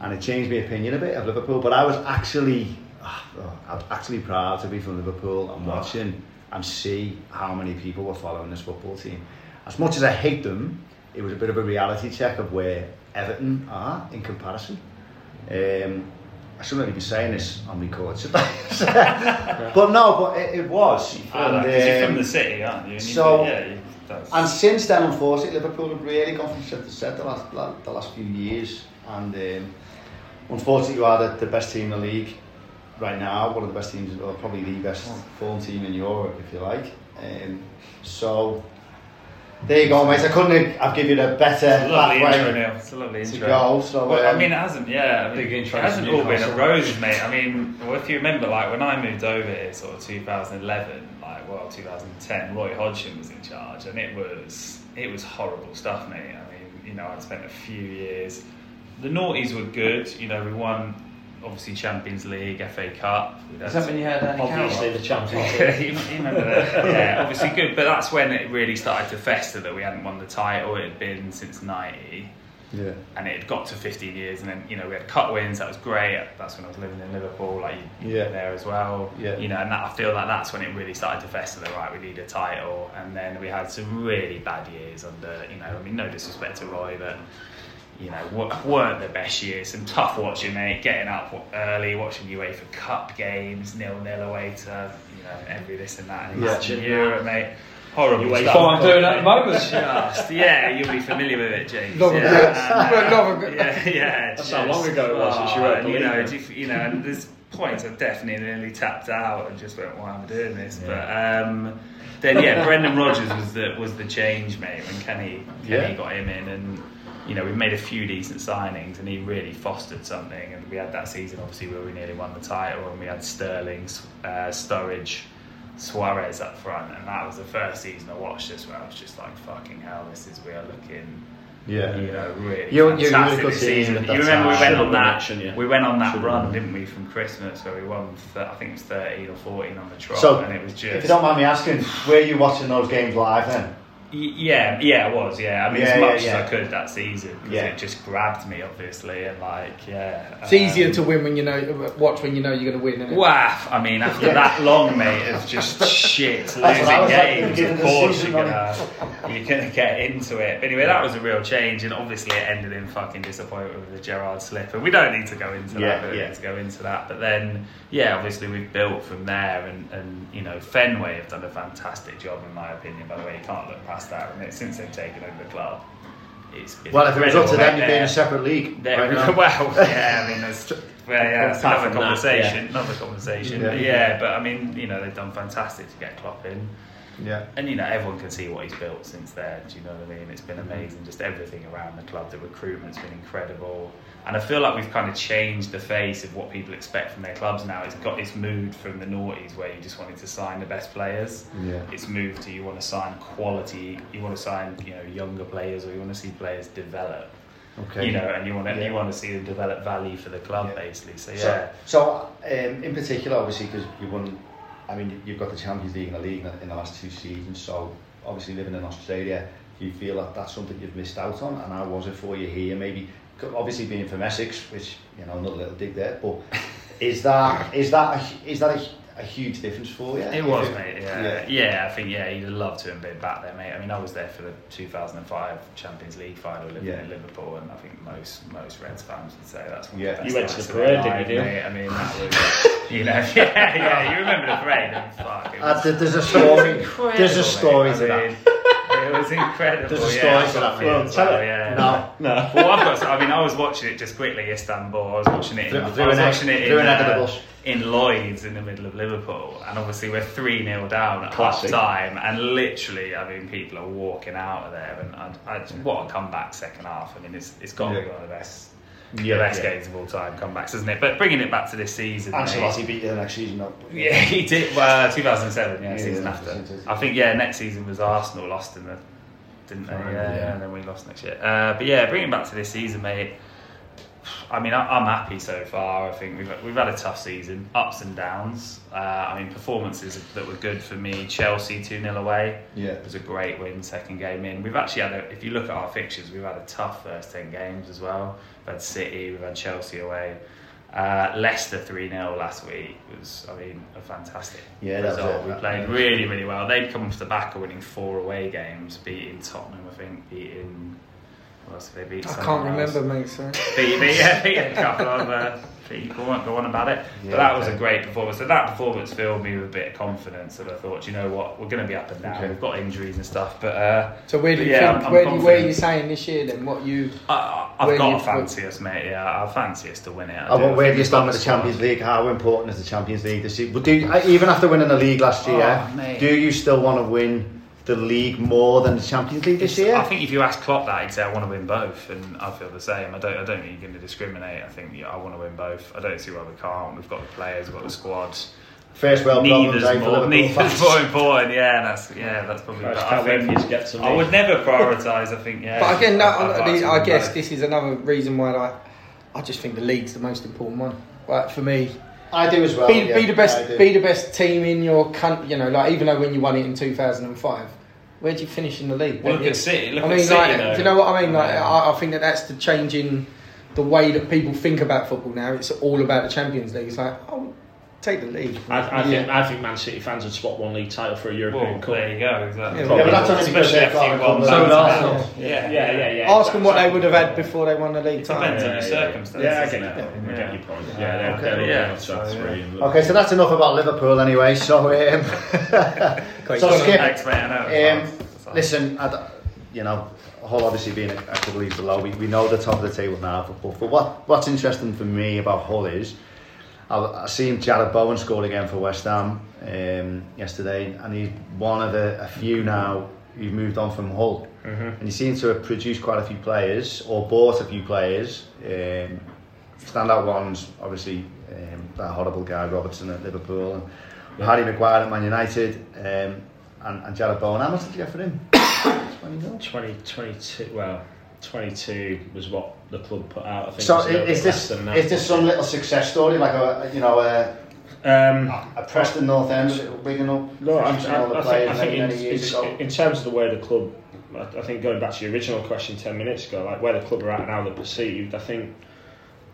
And it changed my opinion a bit of Liverpool. But I was actually, ah, oh, I'm actually proud to be from Liverpool and watching and see how many people were following this football team. As much as I hate them, it was a bit of a reality check of where Everton are in comparison. Um, I shouldn't really be saying this on record, should I? but no, but it, it was. Ah, And, 'cause you're from um, the city, aren't you? And you so- yeah, you, that's, and since then, unfortunately, Liverpool have really gone from set to set the last the last few years. And um, unfortunately, you are the, the best team in the league right now. One of the best teams, or probably the best form team in Europe, if you like. Um, so there you go, mate. I couldn't have given you a better It's a lovely intro, Neil. It's a lovely intro. go. So Well, I um, mean, it hasn't, yeah. I mean, Big intro It hasn't all been a rose, mate. I mean, well, if you remember, like when I moved over here, sort of 2011, like well, 2010, Roy Hodgson was in charge, and it was it was horrible stuff, mate. I mean, you know, I'd spent a few years. The noughties were good. You know, we won obviously Champions League, FA Cup. We'd Is that when you had Danny Obviously, Carroll? the Champions League. you, you remember that? Yeah, obviously good, but that's when it really started to fester that we hadn't won the title. It had been since '90, yeah. and it had got to 15 years, and then you know we had cut wins. That was great. That's when I was living in Liverpool, like you Yeah. there as well. Yeah. You know, and that, I feel like that's when it really started to fester. That right, we need a title, and then we had some really bad years under. You know, I mean, no disrespect to Roy, but you know, weren't the best years. Some tough watching, mate. Getting up early, watching UEFA Cup games, nil nil away to you know every this and that, and Yeah. Europe, mate. Horrible You wait stuff. That's what I'm doing at the moment. Just, yeah, you'll be familiar with it, James. Love yeah, good- and, uh, love a yeah, yeah. That's how long ago it was since you oh, and, you know, league. if- you know, and there's points I've definitely nearly tapped out and just went, "Why am I doing this?" But um, then, yeah, Brendan Rodgers was the was the change, mate. When Kenny Kenny Yeah. got him in, and you know, we made a few decent signings, and he really fostered something. And we had that season, obviously, where we nearly won the title, and we had Sterling, uh, Sturridge. Suarez up front, and that was the first season I watched this where I was just like, "Fucking hell, this is we are looking Yeah. you know, really You- you- you fantastic look this at the season. You that remember we went on that it, shouldn't we went on that Should've run, won. didn't we, from Christmas where we won th- I think it was thirteen or fourteen on the trot, So, and it was just if you don't mind me asking, were you watching those games live then? Yeah, yeah, it was. Yeah, I mean, Yeah, as much yeah. as I could that season because Yeah. it just grabbed me, obviously, and like, yeah, It's easier um, to win when you know watch when you know you're going to win. Wow, I mean, after that long, mate, of just shit losing was like games, of course you're gonna you're gonna get into it. But anyway, that was a real change, and obviously it ended in fucking disappointment with the Gerrard slip. And we don't need to go into Yeah, that. We don't yeah. need to go into that. But then, yeah, obviously we've built from there, and, and you know, Fenway have done a fantastic job, in my opinion. By the way, you can't look past that. And since they've taken over the club, it's been Well, if it was up to them, you'd be in a separate league. right now. well, yeah, I mean, there's, well, yeah, it's another from that, conversation. yeah. Another conversation. Yeah. But yeah, but I mean, you know, they've done fantastic to get Klopp in, Yeah. and you know, everyone can see what he's built since then. Do you know what I mean? It's been Mm-hmm. amazing. Just everything around the club. The recruitment's been incredible, and I feel like we've kind of changed the face of what people expect from their clubs now. It's got it's moved from the noughties where you just wanted to sign the best players. Yeah. It's moved to you want to sign quality. You want to sign you know younger players, or you want to see players develop Okay. you know, and you want to Yeah. you want to see them develop value for the club, Yeah. basically. So So, yeah, so um, in particular, obviously, because you won, I mean, you've got the Champions League and the league in the last two seasons. So, obviously, living in Australia, you feel that that's something you've missed out on? And how was it for you here? Maybe, obviously, being from Essex, which you know, another little dig there, but is that is that a, is that a, a huge difference for you? it was, mate. Yeah. yeah. yeah, I think yeah, you'd love to have been back there, mate. I mean, I was there for the 2005 Champions League final, living Yeah. in Liverpool, and I think most most Reds fans would say that's one Yeah. of the You went to the of their parade, didn't you, mate. I mean, that was, you know, yeah, yeah. You remember the parade? I fuck, it Uh, there's a story. incredible, There's a story mate. to that. Mean, It was incredible. There's a yeah, story I've to got that. Well, tell well, it. yeah. No. No. Well, I've got. I mean, I was watching it just quickly. Istanbul. I was watching it. In, Through- I was watching it in, an egg of the uh, in Lloyd's in the middle of Liverpool, and obviously we're three 0 down at half time, and literally, I mean, people are walking out of there, and I, I, what a comeback second half. I mean, it's it's got to be one of the best. Yeah, best yeah. games of all time comebacks, isn't it? But bringing it back to this season, Ancelotti beat you the next season. Up. yeah, he did. Well, 2007, yeah, Yeah, season yeah, after. I think yeah, next season was Arsenal lost in the, didn't they? Yeah, yeah. and then we lost next year. Uh, but yeah, bringing it back to this season, mate. I mean, I'm happy so far. I think we've we've had a tough season, ups and downs. Uh, I mean, performances that were good for me. Chelsea two 0 away. Yeah. Was a great win, second game in. We've actually had, a, if you look at our fixtures, we've had a tough first 10 games as well. We've had City, we've had Chelsea away. Uh, Leicester 3 0 last week was, I mean, a fantastic Yeah, that was result. we played really, really well. They'd come off the back of winning four away games, beating Tottenham, I think, beating. What they beat? I can't Someone else. remember, mate. Sorry. beat, beat, yeah, beat a couple of uh, people. Won't go on about it. Yeah, but that was a great performance. So that performance filled me with a bit of confidence. and I thought, you know what, we're going to be up and down. Okay. We've got injuries and stuff, but uh, So where do you Yeah, think? I'm- I'm where, do where are you confident. saying this year then? What you? I, I- I've got you- to fancy us, mate. Yeah, I fancy us to win it. I Oh, do. I where do you stand with the squad. Champions League? How important is the Champions League this year? But do you, even after winning the league last year, Oh, do you still want to win the league more than the Champions League this year? I think if you ask Klopp that, he'd say I want to win both, and I feel the same. I don't. I don't think you're going to discriminate. I think yeah, I want to win both. I don't see why we can't. We've got the players, we've got the squad. First world problems, Neither's eh, for more, Liverpool neither's fans. more important. Yeah, that's yeah, that's probably. Christ, I can't think- for you to get to I would never prioritise. I think yeah. But again, that, I'd like I guess both. this is another reason why I, I just think the league's the most important one. Like for me, I do as well. be, yeah, be the best, do. be the best team in your country. You know, like even though when you won it in two thousand and five, where would you finish in the league? Well, look you? at City. Look I at mean, City. like, though. do you know what I mean? Like, Yeah. I, I think that that's the change in the way that people think about football now. It's all about the Champions League. It's like, oh, take the lead. I, I think I think Man City fans would swap one league title for a European Well, Cup. there you go, exactly. Yeah, Yeah, but that's only because they've got a won couple of- So would back-to-back. Arsenal. Yeah, Yeah, yeah, yeah. Ask them what they would have had before they won the league title. Depends on your Yeah, yeah. circumstances. Yeah, I get your it? point. I Yeah. get your point. Yeah, they're, Okay. they're Yeah, so, top yeah. three. and- Okay, so that's enough about Liverpool anyway. So, um, so skip. Thanks, mate, I know. Um, listen, I d you know, Hull obviously being a couple of leagues below, we, we know the top of the table now. But, but what what's interesting for me about Hull is I, I seen Jarrod Bowen score again for West Ham um, yesterday, and he's one of the, a few now who've moved on from Hull. And he seems to have produced quite a few players or bought a few players. Um, standout ones, obviously, um, that horrible guy Robertson at Liverpool and Harry Maguire at Man United um, and, and Jarrod Bowen. How much did you get for him? 20 mil? 20, 22, well, 22 was what the club put out. I think So it was a little is this less that. is this some little success story like a you know a, Um, a Preston North End Wigan up No, I, producing all the I, I players think, I think many, in, many years in, ago? in terms of the way the club, I, I think going back to your original question 10 minutes ago, like where the club are at and how they're perceived, I think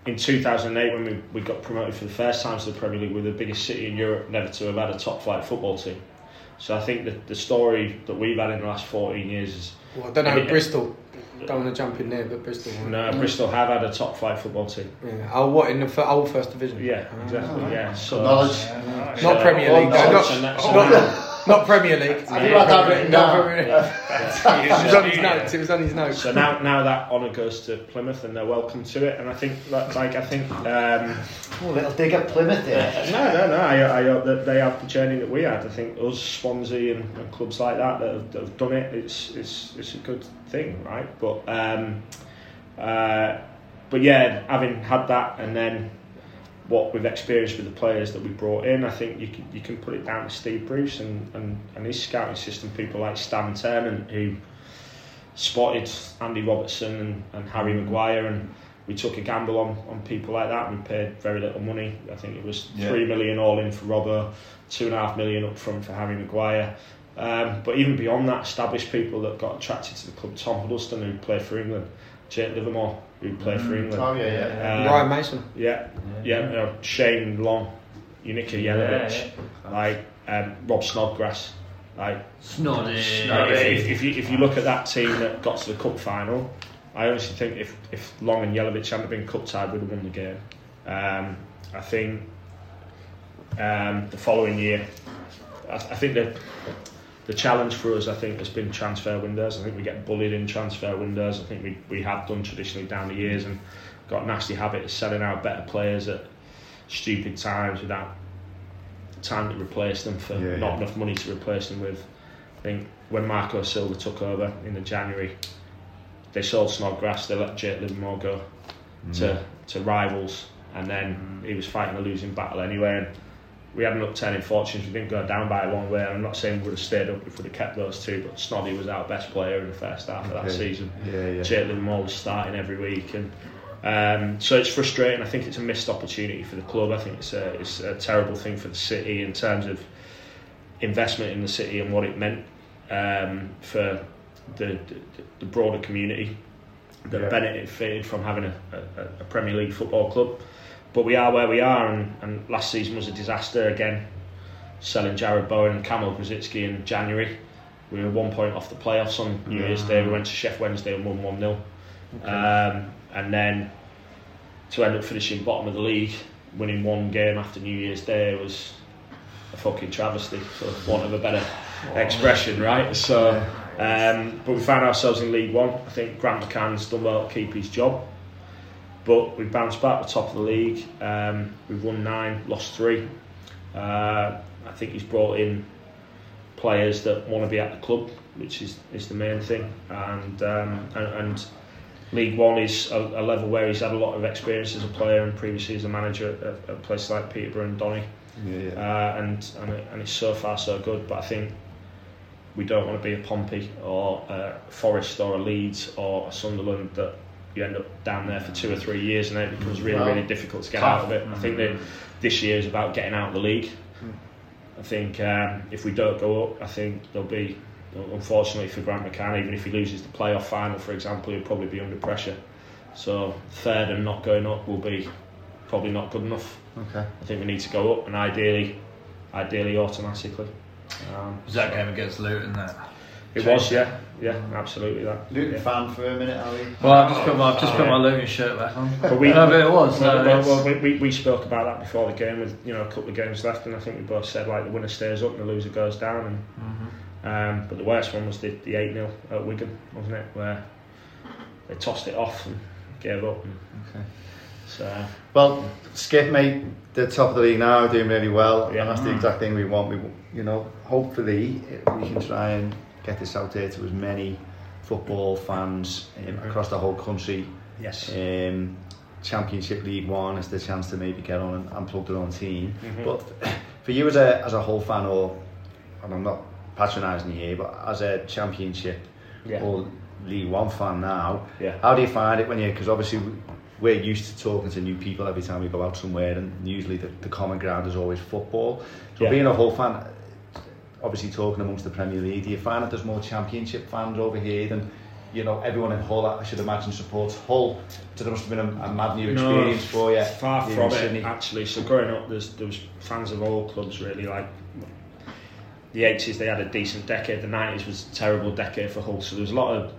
in 2008 when we, we got promoted for the first time to the Premier League, we were the biggest city in Europe never to have had a top flight football team. So I think that the story that we've had in the last 14 years is Well, I don't know, Yeah. Bristol. Don't want to jump in there, but Bristol. won. no, Bristol have had a top flight football team. Yeah. Oh, what in the fir- old first division? Yeah, exactly. Ah. Yeah, so Knowledge. Yeah, Not So- Premier Oh, League. no, not, so that- so not, now- not Premier League. Have you had that written Not down? Premier League. Yeah. It was on his notes. It was on his notes. So now, now that honour goes to Plymouth, and they're welcome to it. And I think, that, like, I think, um, Oh, little dig at Plymouth there. no, no, no. I, I hope that they have the journey that we had. I think us, Swansea, and, and clubs like that that have, that have done it. It's, it's, it's a good thing, right? But, um, uh, but yeah, having had that, and then what we've experienced with the players that we brought in, I think you can you can put it down to Steve Bruce and, and, and his scouting system. People like Stan Ternent who spotted Andy Robertson and, and Harry Maguire, and we took a gamble on, on people like that. We paid very little money. I think it was Yeah. three million all in for Robbo, two and a half million up front for Harry Maguire. Um, but even beyond that, established people that got attracted to the club. Tom Huddlestone, who played for England, Jake Livermore, who played for England. Oh yeah, yeah. Um, Ryan Mason. Yeah, yeah, you know, Shane Long, Nikica Jelavić, Yeah, like um, Rob Snodgrass. Like, Snoddy. like, if, if, if, you, if you look at that team that got to the cup final, I honestly think if, if Long and Jelavić hadn't been cup tied, we'd have won the game. Um, I think um, the following year, I, I think that the challenge for us, I think, has been transfer windows. I think we get bullied in transfer windows. I think we, we have done traditionally down the years and got a nasty habit of selling out better players at stupid times without time to replace them for Yeah, not yeah. enough money to replace them with. I think when Marco Silva took over in the January, they sold Snodgrass, they let Jake Livermore go mm. to, to rivals, and then he was fighting a losing battle anyway. And we had an upturning fortunes. We didn't go down by a long way. I'm not saying we would have stayed up if we'd have kept those two, but Snoddy was our best player in the first half of that season. Yeah, yeah. Livermore was starting every week, and um, so it's frustrating. I think it's a missed opportunity for the club. I think it's a, it's a terrible thing for the city in terms of investment in the city and what it meant um, for the, the, the broader community that Yeah. benefited from having a, a, a Premier League football club. But we are where we are, and, and last season was a disaster again. Selling Jarrod Bowen and Kamil Grosicki in January. We were one point off the playoffs on New Year's Day. We went to Sheff Wednesday and won 1 0. Um, and then to end up finishing bottom of the league, winning one game after New Year's Day was a fucking travesty, for want of a better expression, right? So, um, but we found ourselves in League One. I think Grant McCann's done well to keep his job, but we've bounced back to the top of the league. Um, we've won nine, lost three. Uh, I think he's brought in players that want to be at the club, which is, is the main thing, and um, and, and League One is a, a level where he's had a lot of experience as a player and previously as a manager at, at places like Peterborough and Donny, Yeah, yeah. uh, and and, it, and it's so far so good. But I think we don't want to be a Pompey or a Forest or a Leeds or a Sunderland that you end up down there for two or three years and then it becomes really Well, really difficult to get tough. out of it. I think that this year is about getting out of the league. I think um, if we don't go up, I think there'll be, unfortunately for Grant McCann, even if he loses the playoff final, for example, he'll probably be under pressure. So third and not going up will be probably not good enough. Okay. I think we need to go up, and ideally, ideally automatically. Um, Was that game against Luton? That. It was, yeah, yeah, absolutely that. Luton yeah. fan for a minute, are we? Well, I've just put my I've just put my Luton shirt back on. But we- no, but it was. Well, no, well, well, we, we, we spoke about that before the game with you know a couple of games left, and I think we both said like the winner stays up and the loser goes down. And Mhm. um, but the worst one was the the eight 0 at Wigan, wasn't it? Where they tossed it off and gave up. And, Okay. so Well, Skip, mate, the top of the league now, doing really well, Yeah. and that's the exact thing we want. We, you know, hopefully we can try and get this out there to as many football fans um, across the whole country. yes, Um, Championship League One is the chance to maybe get on and, and plug their own team. Mhm. But for you as a as a Hull fan, or and I'm not patronising you here, but as a Championship yeah, or League One fan now, yeah. how do you find it when you? Because obviously we're used to talking to new people every time we go out somewhere, and usually the, the common ground is always football. So Yeah. being a Hull fan, obviously talking amongst the Premier League, do you find that there's more Championship fans over here than you know everyone in Hull? I should imagine supports Hull. So there must have been a, a mad new No, experience for you. Far from in it, Sydney. actually. So growing up, there's there was fans of all clubs really. Like the 80s, they had a decent decade. The 90s was a terrible decade for Hull. So there was a lot of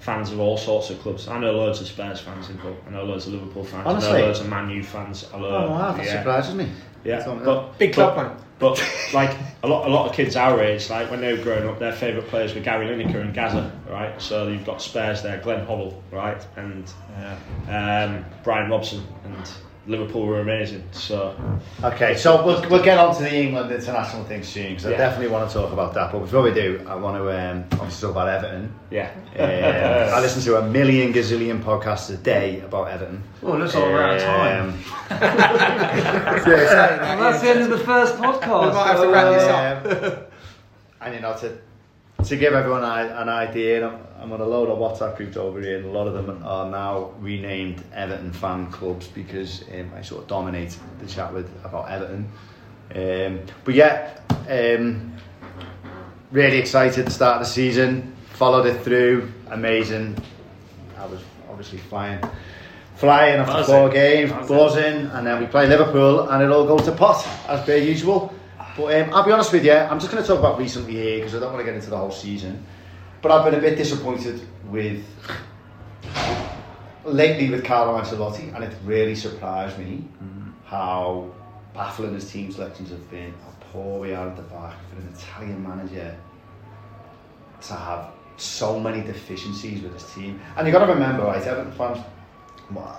fans of all sorts of clubs. I know loads of Spurs fans in Hull. I know loads of Liverpool fans. I Honestly? know loads of Man U fans. I know, Oh wow, that yeah, surprises me. yeah. But Big club, mate. But like a lot, a lot of kids our age, like when they were growing up, their favourite players were Gary Lineker and Gazza, right? So you've got Spurs there, Glenn Hoddle, right, and Yeah. um, Brian Robson, and Liverpool were amazing. So Okay, so we'll, we'll get on to the England international thing soon because I Yeah. definitely want to talk about that. But before we do, I want to um, obviously talk about Everton. yeah, Um, I listen to a million gazillion podcasts a day about Everton. Well, looks like we're out of time. Um, Well, that's the end of the first podcast. We might have to wrap this up. um, and you know, to to give everyone an idea, I'm, I'm on a load of WhatsApp groups over here, and a lot of them are now renamed Everton fan clubs because um, I sort of dominate the chat with about Everton. Um, but yeah, um, really excited to start the season. Followed it through, amazing. I was obviously flying, flying after Buzzing. four games, Buzzing. buzzing, and then we play Liverpool, and it all goes to pot as per usual. But um, I'll be honest with you, I'm just going to talk about recently here because I don't want to get into the whole season. But I've been a bit disappointed with lately with Carlo Ancelotti, and it really surprised me how baffling his team selections have been, how poor we are at the back for an Italian manager to have so many deficiencies with his team. And you've got to remember, right, Everton fans.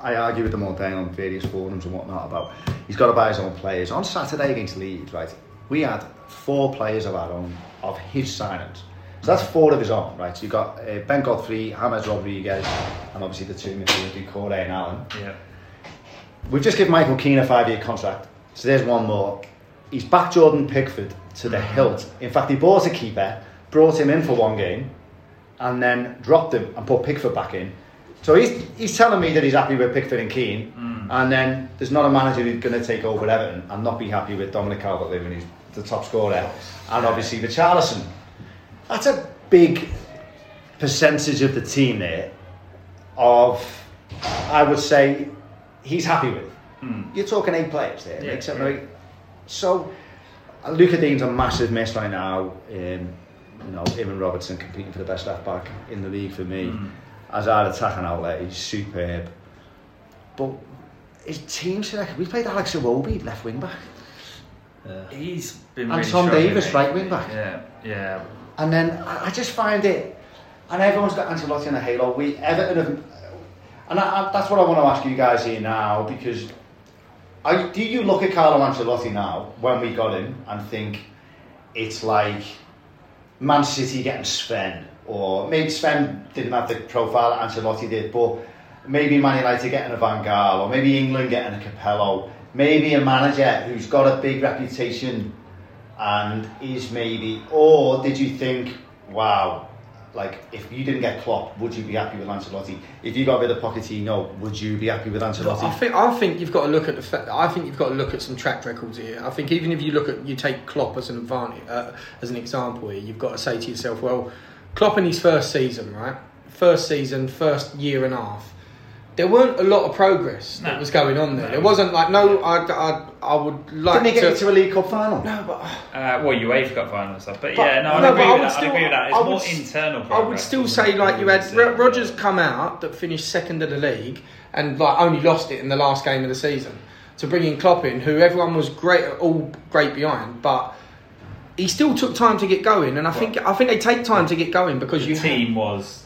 I argue with them all day on various forums and whatnot about he's got to buy his own players. On Saturday against Leeds, right, we had four players of our own of his signings. So that's four of his own, right? So you've got uh, Ben Godfrey, James Rodriguez, and obviously the two midfielders, Doucouré and Allan. Yeah. We've just given Michael Keane a five-year contract. So there's one more. He's back Jordan Pickford to the hilt. In fact, he bought a keeper, brought him in for one game, and then dropped him and put Pickford back in. So he's, he's telling me that he's happy with Pickford and Keane, and then there's not a manager who's going to take over Everton and not be happy with Dominic Calvert-Lewin, who's the top scorer, and obviously Richarlison. That's a big percentage of the team there of, I would say, he's happy with. You're talking eight players there, Yeah, eight, seven, yeah. eight. So, uh, Lucas Digne's a massive miss right now. Um, you know, him and Robertson competing for the best left back in the league for me. As our attacking outlet, he's superb. But his team selection, we played Alex Iwobi, left wing back. Yeah. He's been And really Tom Davies, hasn't right wing back. Yeah, yeah. And then I, I just find it, and everyone's got Ancelotti in a halo. We Everton have, and I, I, that's what I want to ask you guys here now because, I, do you look at Carlo Ancelotti now when we got him and think it's like Man City getting Sven, or maybe Sven didn't have the profile that Ancelotti did, but maybe Man United getting a Van Gaal, or maybe England getting a Capello, maybe a manager who's got a big reputation and is maybe, or did you think, wow, like if you didn't get Klopp, would you be happy with Ancelotti? If you got rid of Pochettino, would you be happy with Ancelotti? I think I think you've got to look at the fact. I think you've got to look at some track records here. I think even if you look at you take Klopp as an advantage, uh, as an example here, you've got to say to yourself, well, Klopp in his first season, right? First season, first year and a half, there weren't a lot of progress that was going on there. No. There wasn't like no, I, I, I would like Didn't he get to. you to a League Cup final? no, but Uh, well, UEFA Cup final and stuff, but, But- yeah, no, I'd no, but agree I with would that. still- I'd agree with that. It's I would more s- internal. I would still say like you had see. Rodgers come out that finished second of the league and like only lost it in the last game of the season to bring in Klopp in, who everyone was great, all great behind, but he still took time to get going. And I think I think they take time to get going because The you team was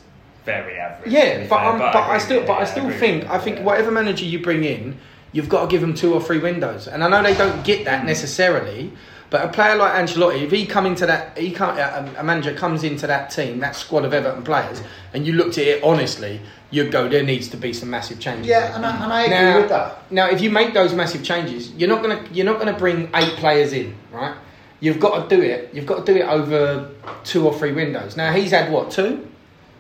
very average. Yeah, but, fair, um, but, I agree still, but you, I yeah, still think, I think yeah. whatever manager you bring in, you've got to give them two or three windows. And I know they don't get that necessarily, but a player like Ancelotti, if he come into that, he come, a, a manager comes into that team, that squad of Everton players, and you looked at it honestly, you'd go, there needs to be some massive changes. Yeah, and I, and I agree Now- with that. Now, if you make those massive changes, you're not gonna you're not gonna bring eight players in, right? You've got to do it. You've got to do it over two or three windows. Now he's had what two,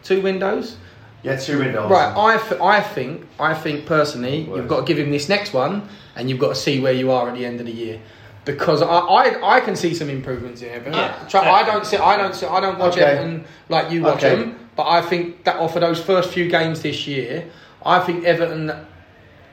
two windows. Yeah, two windows. Right, I, th- I think I think personally you've got to give him this next one, and you've got to see where you are at the end of the year, because I I, I can see some improvements in Everton. Yeah, Try- I don't see I don't see, I don't watch Okay. Everton like you watch Okay. them, but I think that off of those first few games this year, I think Everton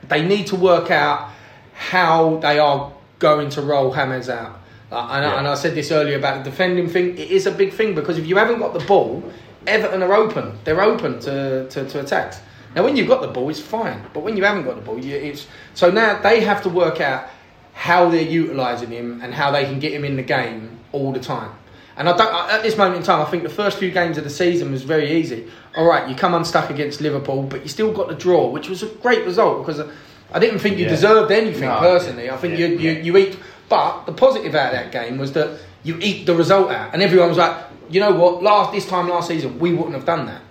they need to work out how they are going to roll James out. Uh, and, I, and I said this earlier about the defending thing. It is a big thing because if you haven't got the ball, Everton are open. They're open to, to, to attacks. Now, when you've got the ball, it's fine. But when you haven't got the ball, you, it's so now they have to work out how they're utilising him and how they can get him in the game all the time. And I don't, at this moment in time, I think the first few games of the season was very easy. All right, you come unstuck against Liverpool, but you still got the draw, which was a great result because I didn't think you Yeah. deserved anything No, personally. I think yeah, you, you, you eat. But the positive out of that game was that you eat the result out, and everyone was like, you know what? Last this time last season, we wouldn't have done that.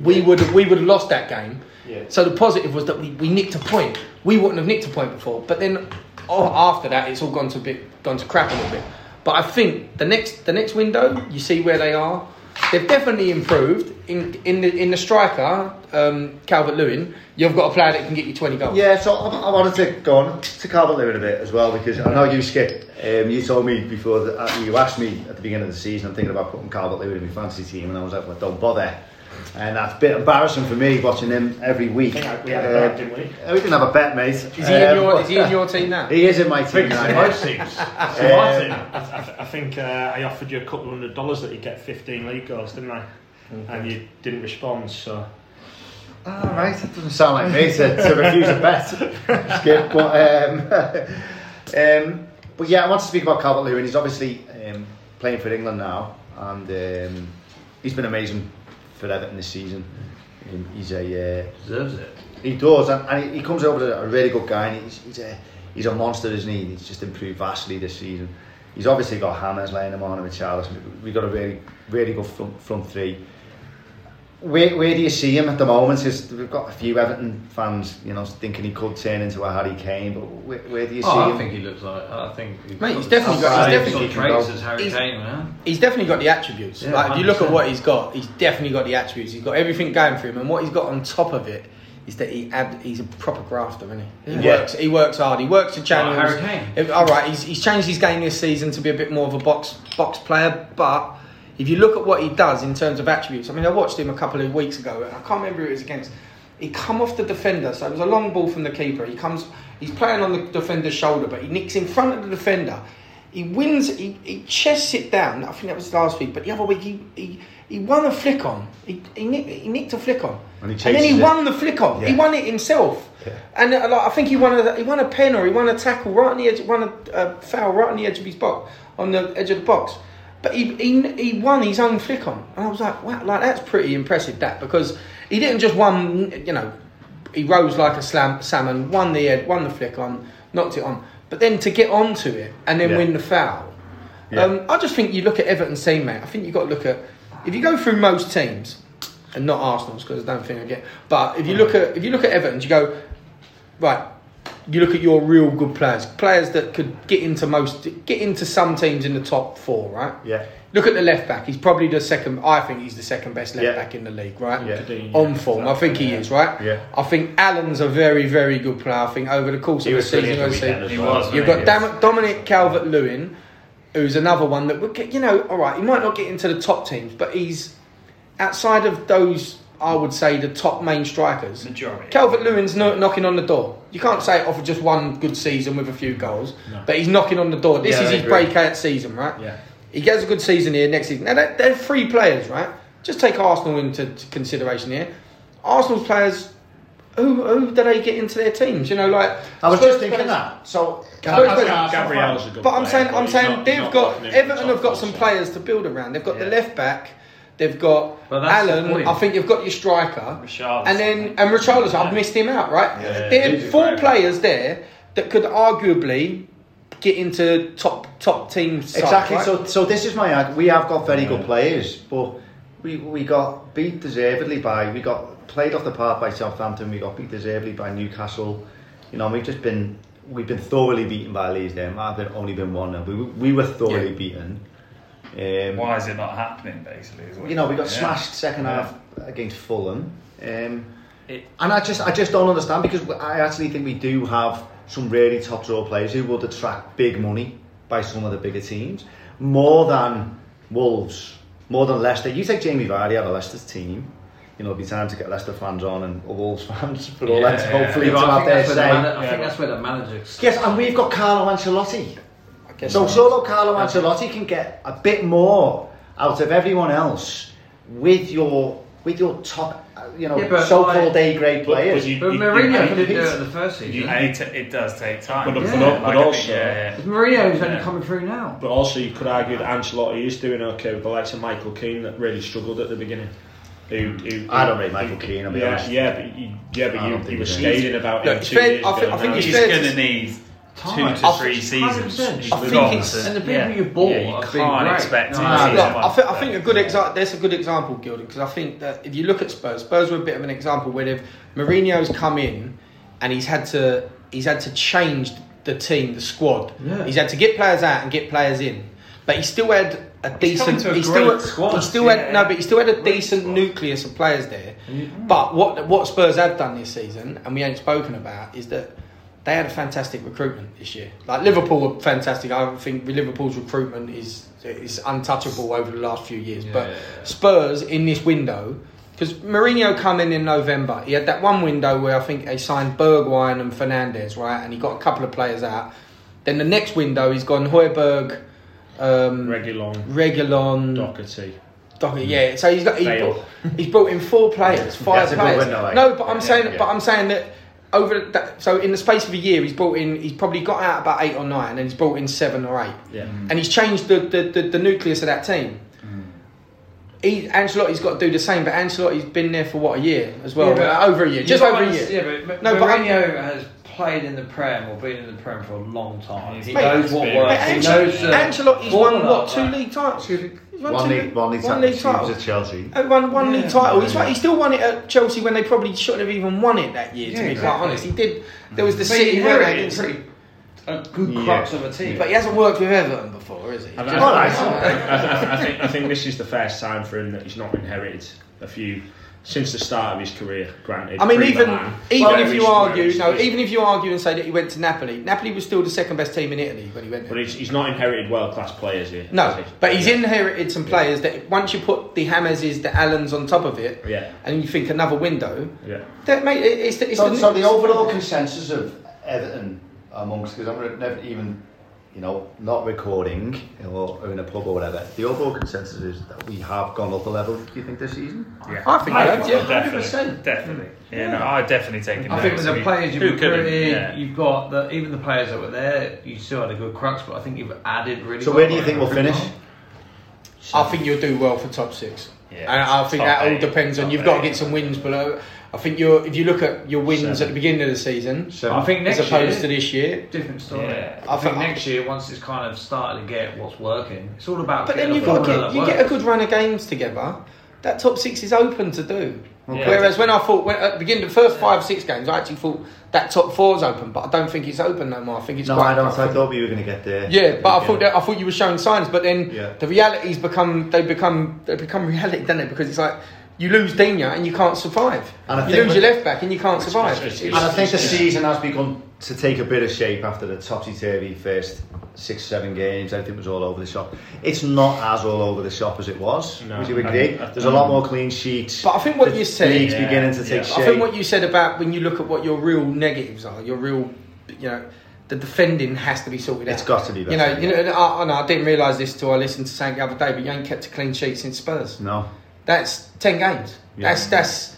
We would have we would have lost that game. Yeah. So the positive was that we, we nicked a point. We wouldn't have nicked a point before. But then oh, after that, it's all gone to a bit gone to crap a little bit. But I think the next the next window, you see where they are. They've definitely improved in in the in the striker, um, Calvert Lewin. You've got a player that can get you twenty goals. Yeah, so I, I wanted to go on to Calvert Lewin a bit as well because I know you skip. Um, you told me before that uh, you asked me at the beginning of the season. I'm thinking about putting Calvert Lewin in my fantasy team, and I was like, well, don't bother. And that's a bit embarrassing for me watching him every week. We had a Uh, bet, didn't we? uh, we didn't have a bet, mate. Is he in Um, your Is he in your team now? He is in my team Think now. yeah. most teams. So Um, Martin, I, I, I think uh, I offered you a couple of hundred dollars that you'd get 15 league goals, didn't I? And you didn't respond, so All right, that doesn't sound like me to, to refuse a bet, Skip. But, um, um, but yeah, I want to speak about Calvert Lewin. He's obviously um, playing for England now, and um, he's been amazing for Everton this season. Um, he's a uh, Deserves it. he does, and, and he, comes over as a really good guy. And he's, he's a he's a monster, isn't he? He's just improved vastly this season. He's obviously got hammers laying him on with Charles. We've got a really really good front front three. Where, where do you see him at the moment? Because we've got a few Everton fans, you know, thinking he could turn into a Harry Kane. But where, where do you oh, see Oh, I him? think he looks like. I think. he's Mate, he's definitely got- he's definitely sort of traits as Harry He's- Kane, man. He's definitely got the attributes. Yeah, like if you look at what he's got, he's definitely got the attributes. He's got everything going for him, and what he's got on top of it is that he ab- he's a proper grafter, isn't he? He Yeah. works. He works hard. He works the channels. Harry Kane. If- all right, he's, he's changed his game this season to be a bit more of a box box player, but. If you look at what he does in terms of attributes, I mean, I watched him a couple of weeks ago. and I can't remember who it was against. He come off the defender, so it was a long ball from the keeper. He comes, he's playing on the defender's shoulder, but he nicks in front of the defender. He wins. He, he chests it down. I think that was last week, but the other week he he, he won a flick on. He he nicked, he nicked a flick on, And he and then he it. won the flick on. He won it himself. Yeah. And uh, like, I think he won a he won a pen or he won a tackle right on the edge, won a uh, foul right on the edge of his box, on the edge of the box. But he, he he won his own flick on, and I was like, wow, like that's pretty impressive. That because he didn't just won, you know, he rose like a slam, salmon, won the head, won the flick on, knocked it on. But then to get onto it and then Yeah. win the foul, Yeah. um, I just think you look at Everton's team, mate. I think you've got to look at if you go through most teams, and not Arsenal's because I don't think I get. But if you look at if you look at Everton's, you go right. You look at your real good players, players that could get into most, get into some teams in the top four, right? Yeah. Look at the left back. He's probably the second. I think he's the second best left Yeah. back in the league, right? Yeah. Digne, On form, I think he is, right? Yeah. I think Allan's a very, very good player. I think over the course He of the was season, brilliant you'll the see- weekend as He well. was, You've got he? Dam- Dominic Calvert Lewin, who's another one that would get, you know, all right, he might not get into the top teams, but he's outside of those I would say, the top main strikers. Majority. Calvert Lewin's no, knocking on the door. You can't say it off of just one good season with a few goals, No. but he's knocking on the door. This Yeah, is his breakout season, right? Yeah. He gets a good season here next season. Now, they're, they're three players, right? Just take Arsenal into consideration here. Arsenal's players, who, who do they get into their teams? You know, like. I was Spurs just thinking players- that. So, Gabriel's a good But I'm saying, I'm saying not- they've not got locking in the Everton have got some players to build around. They've got the left back. They've got But that's the Allan. point. I think you've got your striker. Richarlison. And then and Richarlison, I've missed him out, right? Yeah. there are He's a four great players there that could arguably get into top top teams. side, Exactly. right? So, so this is my arg- we have got very Yeah. good players, but we we got beat deservedly by we got played off the park by Southampton. We got beat deservedly by Newcastle. You know, we've just been we've been thoroughly beaten by Leeds. There, might have been only been one. and We we were thoroughly Yeah. beaten. Um, Why is it not happening? Basically, is what You know, we got yeah. smashed second Yeah. half against Fulham. Um, It- and I just I just don't understand because I actually think we do have some really top draw players who would attract big money by some of the bigger teams more than Wolves, more than Leicester. You take Jamie Vardy out of Leicester's team. You know, it'll be time to get Leicester fans on and Wolves fans for all Yeah, that yeah, hopefully Yeah, to I have think, their that's where, the say. man- I Yeah, think that's where the manager. Yes, and we've got Carlo Ancelotti. I guess So so. solo Carlo Ancelotti can get a bit more out of everyone else with your with your top, uh, you know, Yeah, so-called like- A grade But- but players. you- But you- Mourinho you- didn't do you- it the first season. you- it, it does take time. But- but- Yeah. but Like, I also- think, yeah, Because Mourinho's only coming through now. But also, you could argue that Ancelotti is doing okay with the likes of Michael Keane that really struggled at the beginning. Who, who, I don't rate Michael Keane, I'll be yeah, honest. Yeah, but you, yeah, but you, you were he's- scathing about him it's two fair- years I thi- ago. I think now. he's going to- to need Time. two I to three think- seasons. 100%. I think it's- And the people yeah. you bought Yeah, you have been can't great. expect No, it. no, to season look. I, think, I think a good example. There's a good example, Gilden, because I think that if you look at Spurs, Spurs were a bit of an example where they've Mourinho's come in and he's had to he's had to change the team, the squad. Yeah. He's had to get players out and get players in, but he still had a He's decent. to a he great still, had- squad, He still had yeah. no, but he still had a Great decent squad. nucleus of players there. Mm-hmm. But what what Spurs have done this season, and we ain't spoken about, is that they had a fantastic recruitment this year. Like Liverpool were fantastic. I think Liverpool's recruitment is is untouchable over the last few years. Yeah, but yeah, yeah. Spurs in this window, because Mourinho come in in November, he had that one window where I think they signed Bergwijn and Fernandez, right, and he got a couple of players out. Then the next window, he's gone Højbjerg, um, Reguilón, Reguilón, Doherty. Doherty, yeah. So he's got he's Bale. brought, he's brought in four players, five That's a good players. window, eh? no, but I'm saying, but I'm saying that over that. So in the space of a year, he's brought in. He's probably got out about eight or nine, and he's brought in seven or eight, Yeah. and he's changed the the, the, the nucleus of that team. He, Ancelotti's got to do the same, but Ancelotti's been there for what a year as well, Yeah, but- Uh, over a year, just over a year. Yeah, but No, no, but I'm- Mourinho has played in the Prem or been in the Prem for a long time. He Mate, knows what works. Mate, He knows. uh, Ancelotti's won what two right? league titles? He's won One two league, one league, one title. league He was title. at Chelsea. Uh, one one league title. He's, he still won it at Chelsea when they probably shouldn't have even won it that year. To Yeah, be quite honest, he did. There was the But City win pretty a good Yeah. crux of a team. but he hasn't worked with Everton before, has he? I, I, Just- All right. I, I, I think I think this is the first time for him that he's not inherited a few since the start of his career. Granted, I mean, even Milan, even if you argue, he's- no, even if you argue and say that he went to Napoli, Napoli was still the second best team in Italy when he went but there. he's, he's not inherited world class players here. No, he? but he's Yeah. inherited some players that once you put the James, the Allans on top of it, Yeah, and you think another window, yeah. that mate, it's, the- it's So, the, so the overall consensus of Everton amongst, because I'm never even, you know, not recording or, or in a pub or whatever, the overall consensus is that we have gone up a level, do you think, this season? Yeah. I think I that's- yeah, definitely, 100%. definitely. Yeah, no, I definitely take it. I think with the players you've Who couldn't? recruited, Yeah. you've got the even the players that were there. You still had a good crux, but I think you've added really. So where do you think we'll recruitment. finish? I think you'll do well for top six. Yeah, and I think top that all depends on you've got to get some wins below. I think you're if you look at your wins Seven. at the beginning of the season Seven. I think next as opposed year, to this year. different story. Yeah. I, I think think- next year, once it's kind of started to get what's working, it's all about. But then you've got to get that you get a good run of games together. That top six is open to do. Yeah. Whereas when I thought when, at the beginning the first five six games, I actually thought that top four is open, but I don't think it's open no more. I think it's No, quite. I don't. I thought we were going to get there. Yeah, but I thought that, I thought you were showing signs, but then Yeah. the realities become they become they become reality, don't they? Because it's like you lose Digne and you can't survive. And I you think lose your left back and you can't survive. And I think the season has begun to take a bit of shape after the topsy turvy first six, seven games. Everything was all over the shop. It's not as all over the shop as it was. No. Would you agree? I- I- There's a lot more clean sheets. But I think what The you said- league's Yeah, beginning to yeah. take I shape. I think what you said about when you look at what your real negatives are, your real, you know, the defending has to be sorted out. It's got to be better. You know, you know. I, I, know, I didn't realise this till I listened to something the other day, but you ain't kept a clean sheet since Spurs. no. That's ten games. Yeah. That's that's.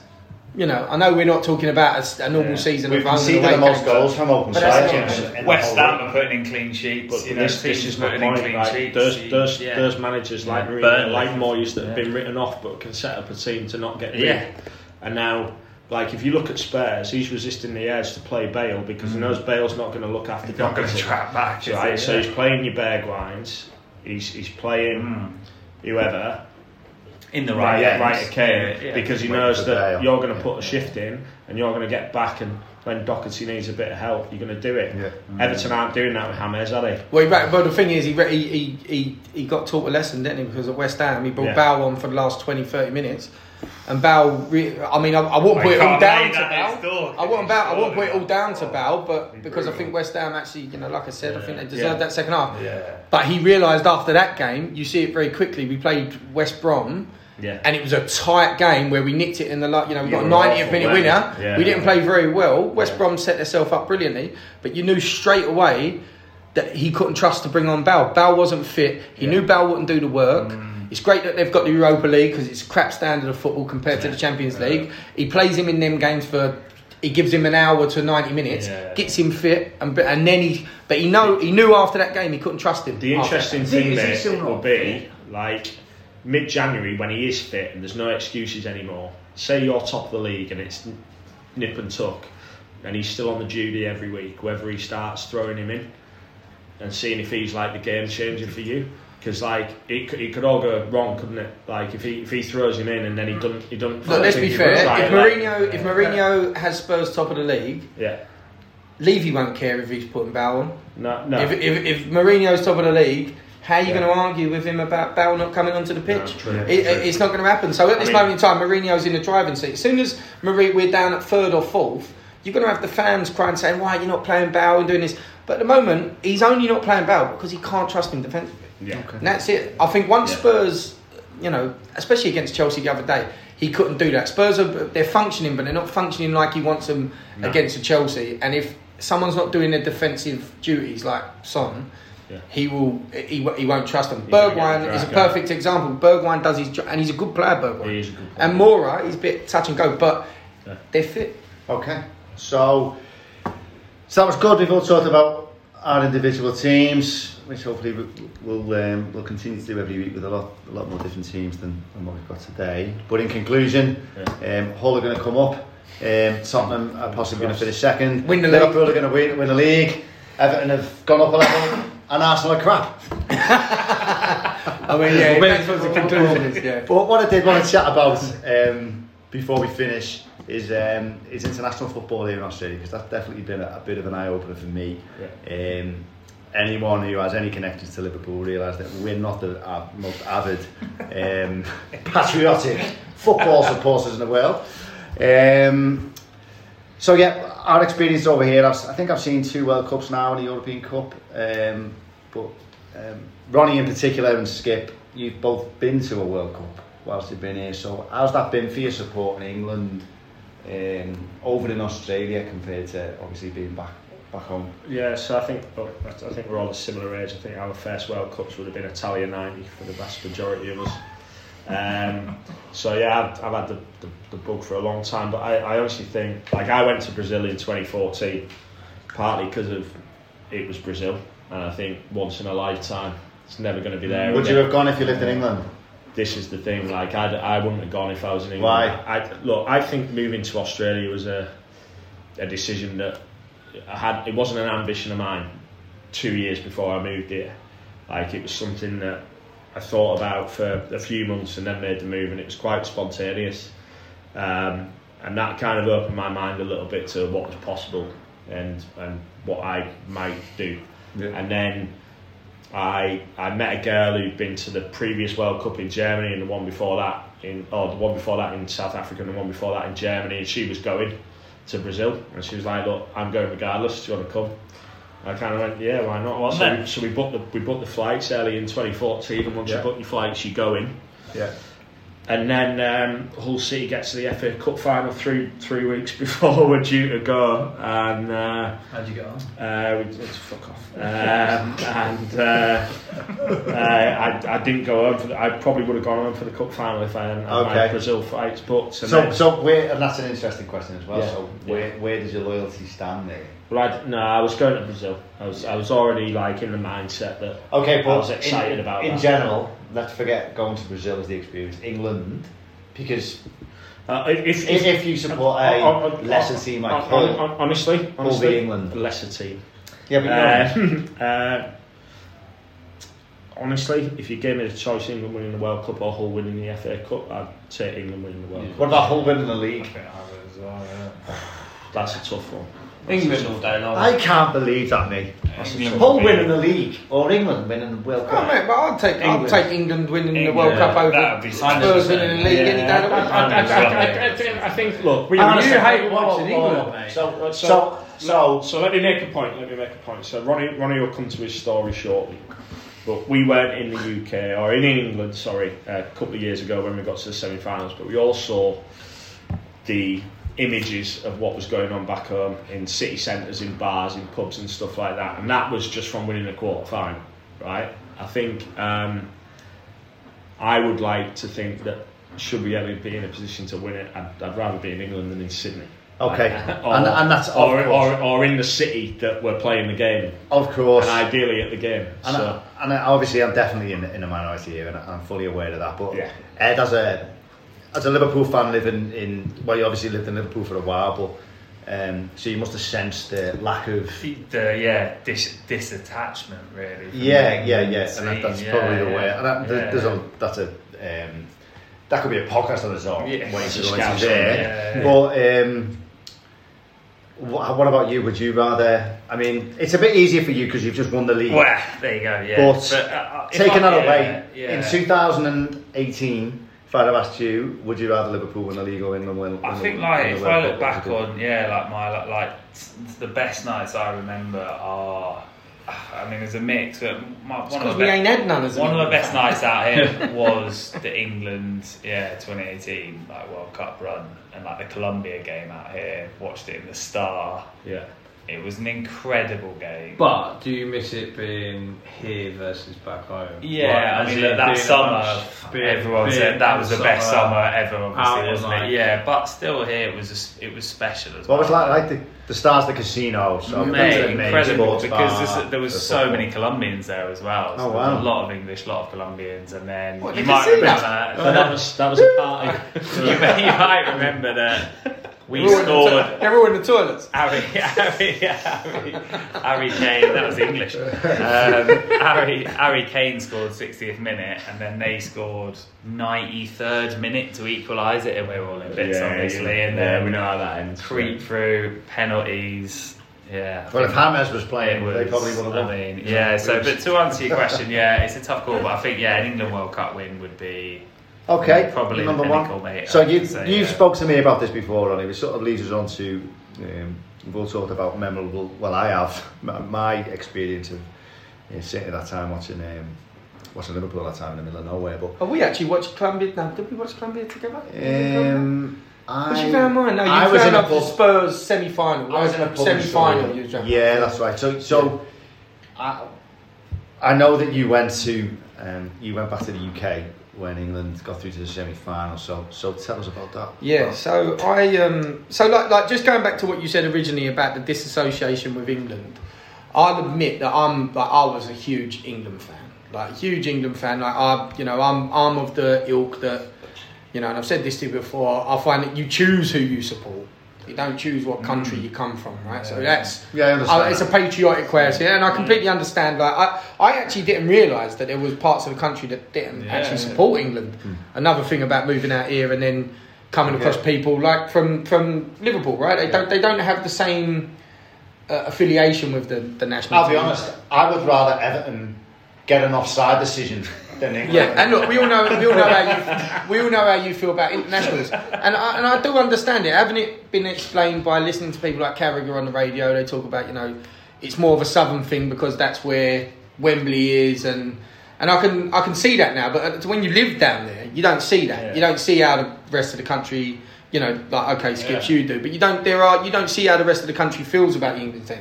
You know, I know we're not talking about a normal Yeah. season We've of home and conceded the most goals from open But sides. it. in- in West Ham are putting in clean sheets. But you know, this, this teams is my putting in point. clean Like, sheets. there's, there's, yeah. there's managers like Yeah. Mourinho, like Moyes that have been written off but can set up a team to not get beat. Yeah. And now, like if you look at Spurs, he's resisting the urge to play Bale because he knows Bale's not going to look after He's not going to trap back. is Right, he? so he's playing your Bergwijns, he's he's playing Mm. whoever. In the right, Right, ends. right, okay, Yeah, yeah. because he Waiting knows that Bale. you're going to Yeah. put a shift in and you're going to get back, and when Doherty needs a bit of help, you're going to do it. Yeah. Everton mm. aren't doing that with James, are they? Well, he, well, the thing is, he, he, he, he, he got taught a lesson, didn't he? Because at West Ham, he brought Yeah. Bow on for the last 20, 30 minutes. And Bow, re- I mean, I, I wouldn't Well, put it all down to Bow. I wouldn't. Bow, I wouldn't put it all down to not. Bow, but because I think West Ham actually, you know, like I said, I think they deserved Yeah. that second half. Yeah. But he realised after that game, you see it very quickly. We played West Brom, Yeah. and it was a tight game where we nicked it in the la- you know we Yeah, got a 90th minute weren't winner. Yeah. we didn't play very well. West Yeah. Brom set themselves up brilliantly, but you knew straight away that he couldn't trust to bring on Bale. Bale wasn't fit. He Yeah. knew Bale wouldn't do the work. Mm. It's great that they've got the Europa League because it's crap standard of football compared to the Champions League. He plays him in them games for. He gives him an hour to ninety minutes, Yeah. gets him fit, and and then he. But he know he knew after that game he couldn't trust him. The interesting Thing thing is, he's there still not will be like mid January when he is fit and there's no excuses anymore. Say you're top of the league and it's nip and tuck, and he's still on the duty every week. Whether he starts throwing him in and seeing if he's like the game changer for you. Because like it, could- it could all go wrong, couldn't it? Like if he if he throws him in and then he doesn't he doesn't. Look, let's be fair. would If it, like- Mourinho, if Mourinho has Spurs top of the league, yeah, Levy won't care if he's putting Bale on. no, no. If, if, if Mourinho's top of the league, how are you Yeah. going to argue with him about Bale not coming onto the pitch? true, It- it- it's not going to happen. So at I this mean- moment in time, Mourinho's in the driving seat. As soon as Mourinho, we're down at third or fourth, you're going to have the fans crying, saying, "Why you're not playing Bale and doing this?" But at the moment, he's only not playing Bale because he can't trust him defensively. yeah. And that's it. I think once Yeah. Spurs, you know, especially against Chelsea the other day, he couldn't do that. Spurs are they're functioning, but they're not functioning like he wants them No. against the Chelsea. And if someone's not doing their defensive duties like Son, Yeah. he will. He, he won't trust them. He's Bergwijn is a crack out. perfect example. Bergwijn does his job, and he's a good player. Bergwijn He is a good and Moura, he's a bit touch and go, but Yeah. they're fit. Okay, so so that was good. We've all talked about our individual teams, which hopefully we- we'll um, we'll continue to do every week with a lot a lot more different teams than, than what we've got today. But in conclusion, um, Hull are going to come up. Um, Tottenham are possibly going to finish second. Win the Liverpool are going to win, win the league. Everton have gone up a level, and Arsenal are crap. I mean, yeah, that's what the conclusion is. Yeah. But what I did want to chat about um, before we finish is um, is international football here in Australia because that's definitely been a, a bit of an eye opener for me. Um, anyone who has any connections to Liverpool will realise that we're not the uh, most avid, um, patriotic football supporters in the world. Um, so yeah, our experience over here. I've, I think I've seen two World Cups now and a European Cup. Um, but um, Ronnie in particular and Skip, you've both been to a World Cup whilst you've been here. So how's that been for your support in England um, over in Australia compared to obviously being back back home? Yeah, so I think I think we're all a similar age. I think our first World Cups would have been Italia '90 for the vast majority of us. Um, so yeah, I've, I've had the, the, the bug for a long time, but I, I honestly think like I went to Brazil in 2014 partly because of it was Brazil, and I think once in a lifetime, it's never going to be there. Would you have gone if you lived in England? this is the thing. Like I, I wouldn't have gone if I was in England. Why? I, look, I think moving to Australia was a a decision that I had. It wasn't an ambition of mine. Two years before I moved here, like it was something that I thought about for a few months and then made the move, and it was quite spontaneous. Um, and that kind of opened my mind a little bit to what was possible and and what I might do. And then I I met a girl who'd been to the previous World Cup in Germany and the one before that. in, or the one before that in South Africa and the one before that in Germany, and she was going to Brazil, and she was like, "Look, I'm going regardless. Do you want to come?" I kind of went, "Yeah, why not?" Well, so, we, so we booked the we booked the flights early in 2014, and once Yeah. you book your flights, you go in. Yeah. And then um, Hull City gets to the FA Cup final three three weeks before we're due to go, and uh, How'd you get on? uh, we just fuck off. Um, and uh, uh, I, I didn't go home. For the, I probably would have gone home for the cup final if I hadn't had my Brazil fights booked. And So, then, so where, and that's an interesting question as well. Yeah. So, where, where does your loyalty stand there? well, I, no, I was going to Brazil. I was I was already like in the mindset that Okay, I but was excited in, about in that. general, let's forget going to Brazil as the experience. England, because uh, if, if, if you support a on- on- lesser on- team like on- Hull, on- on- honestly, Hull honestly, England. lesser team. yeah, but you Uh, uh, honestly, if you gave me the choice, England winning the World Cup or Hull winning the FA Cup, I'd say England winning the World Cup. what about Hull winning the league? That's a tough one. England all day long. I can't believe that, mate. England Hull would be- winning the league or England winning the World Oh, Cup. mate, but I'd take I'd England. take England winning the England, World Cup yeah, over that'd be Spurs winning the league any day of the I, week. I, I, I, I, think, I think, look, we Oh, honestly- you hate Whoa, watching whoa, whoa, England, whoa. mate. So, So, so, so, so let me make a point. Let me make a point. So Ronnie, Ronnie will come to his story shortly. But we weren't in the UK or in England, sorry, a couple of years ago when we got to the semi-finals. But we all saw the images of what was going on back home in city centres, in bars, in pubs, and stuff like that. And that was just from winning a quarter final, right? I think um, I would like to think that should we ever be in a position to win it, I'd, I'd rather be in England than in Sydney. Okay. or, And- and that's- or, or, or in the city that we're playing the game of course. and ideally at the game. And, so I, and I, obviously, I'm definitely in, in a minority here, and I'm fully aware of that. But Yeah. Ed, as a as a Liverpool fan, living in well, you obviously lived in Liverpool for a while, but um, so you must have sensed the lack of the yeah dis, disattachment really. yeah, the yeah, yeah, and that, team, that's yeah, probably the yeah. way. And that, there's Yeah. a that's a um, that could be a podcast on its own. Yeah. way to go into there. yeah. But um, what, what about you? Would you rather? I mean, it's a bit easier for you because you've just won the league. Well, there you go. Yeah, But uh, if Taking I- that away, yeah. in 2018, if I'd have asked you, would you rather Liverpool win the league or England win? I think like if I Cup? look back What would you on yeah like my like, like the best nights I remember are I mean there's a mix but my, one of Because the we be- ain't had none as a one of the best nights out here was the England yeah 2018 like World Cup run and like the Colombia game out here watched it in the Star yeah, it was an incredible game But do you miss it being here versus back home? Yeah, Like, I mean in that, that summer, amongst- being- everyone being said that was the best summer ever, obviously, wasn't like- it? Yeah, but still here it was just, it was special as What was well. like, like the, the stars, the casino, so Mate, that's incredible because bar, there's- there was the so football. many Colombians there as well. So Oh, wow. a lot of English, a lot of Colombians, and then What, you might casino? remember but oh, that was that was a party. you, may, you might remember that we They're all in scored. to- They're in the toilets. Harry, Harry, Harry, Harry Kane. That was English. Um, Harry, Harry Kane scored 60th minute, and then they scored 93rd minute to equalise it, and we were all in bits, obviously. And yeah, we know how that ends. creep through penalties. Yeah. Well, if think was playing, it they probably would have won. I mean, yeah. So, but to answer your question, yeah, it's a tough call, but I think yeah, an England World Cup win would be Okay, probably number one. pinnacle. So you would say, you yeah. spoke to me about this before, Ronnie. It sort of leads us on to um, we've all talked about memorable. Well, I have my, my experience of you know, sitting at that time watching um, watching Liverpool at that time in the middle of nowhere. But Oh, we actually watched Colombia. No, did we watch Colombia together? um, Was I, you found mine? No, you I was found in a up the. Spurs semi-final. I was in a pub semi-final. Surrey. Yeah, that's right. So, so I, I know that you went to um, you went back to the UK when England got through to the semi-final. So, so tell us about that. Yeah, so I um so like like just going back to what you said originally about the disassociation with England, I'll admit that I'm like I was a huge England fan. Like huge England fan. Like I you know, I'm I'm of the ilk that you know, and I've said this to you before, I find that you choose who you support. You don't choose what country you come from, right? So that's Yeah, I uh, it's a patriotic question, and I completely understand. Like, I, I actually didn't realise that there was parts of the country that didn't Yeah, actually yeah. support England. Another thing about moving out here and then coming across people like from from Liverpool, right? They don't they don't have the same uh, affiliation with the the national. I'll be honest. I would rather Everton get an offside decision. Yeah, and look, we all know we all know how you we all know how you feel about internationals, and I, and I do understand it. Haven't it been explained by listening to people like Carragher on the radio? They talk about you know it's more of a southern thing because that's where Wembley is, and and I can I can see that now. But when you live down there, you don't see that. Yeah. You don't see how the rest of the country. You know, like okay, skips Yeah. you do, but you don't. There are you don't see how the rest of the country feels about the England team.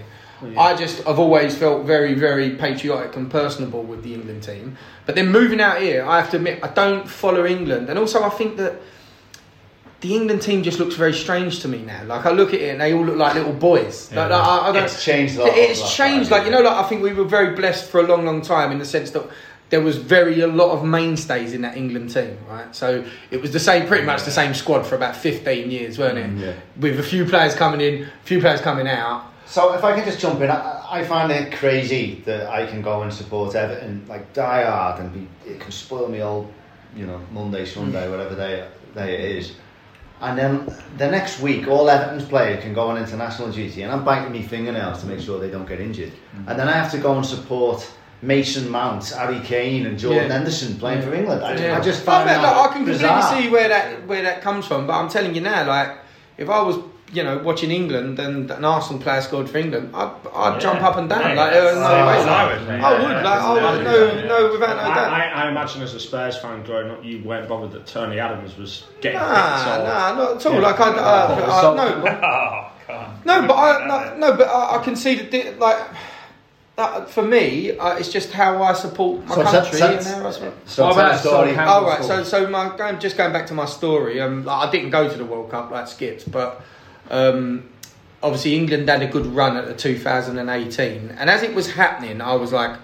I just I've always felt very very patriotic and personable with the England team. But then moving out here, I have to admit I don't follow England, and also I think that the England team just looks very strange to me now. Like I look at it and they all look like little boys. Like, like, I, I don't, It's changed a lot. it's last changed. five Like you know, like I think we were very blessed for a long, long time in the sense that there was very a lot of mainstays in that England team, right? So it was the same, pretty much the same squad for about fifteen years, weren't it? Mm, yeah. With a few players coming in, a few players coming out. So if I can just jump in, I, I find it crazy that I can go and support Everton like die hard and be, it can spoil me all, you know, Monday, Sunday, mm. whatever day day it is. And then the next week, all Everton's players can go on international duty, and I'm biting my fingernails to make sure they don't get injured. Mm. And then I have to go and support Mason Mount, Harry Kane, and Jordan Yeah. Henderson playing for England. I, Yeah. I just I, find mean, that look, I can completely see where that where that comes from, but I'm telling you now, like if I was you know watching England and an Arsenal player scored for England, I'd, I'd Yeah. jump up and down. Yeah, like there was same no way. as I would, mate. I would, Yeah, like, I would, yeah. no, no, without no I, doubt. I, I imagine as a Spurs fan growing up, you weren't bothered that Tony Adams was getting Nah, picked. or- nah, not at all. Yeah. Like I, uh, I, So- no, Oh, God. no, but I, no, no, but I, I can see that, like, that for me, uh, it's just how I support my So, country so- and how I support. So What tell story. Sol Oh right, so so my going just going back to my story. Um, like, I didn't go to the World Cup like Skips, but um, obviously England had a good run at the 2018, and as it was happening, I was like,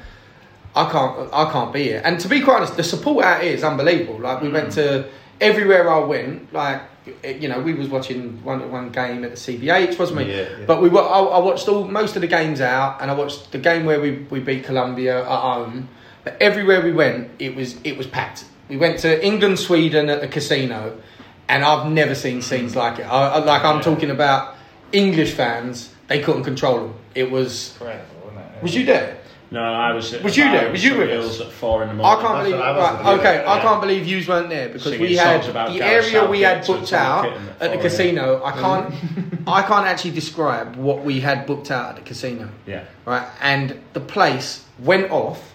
I can't, I can't be here. And to be quite honest, the support out here is unbelievable. Like we went to everywhere I went, like you know, we was watching one one game at the CBH, wasn't we? Yeah, yeah. But we wa- I, I watched all most of the games out, and I watched the game where we, we beat Colombia at home. But everywhere we went, it was it was packed. We went to England, Sweden at the casino, and I've never seen scenes like it. I, I- like I'm talking about English fans, they couldn't control them. It was. Incredible, wasn't it? Was you there? No, I was. Was you there? Was you with Wales us? at four in the morning. I can't believe. what I was Right, gonna okay, I can't believe you weren't there because Singing we had the Gareth area we had booked out at at the four, casino. I mm. can't. I can't actually describe what we had booked out at the casino. Yeah. right? And the place went off,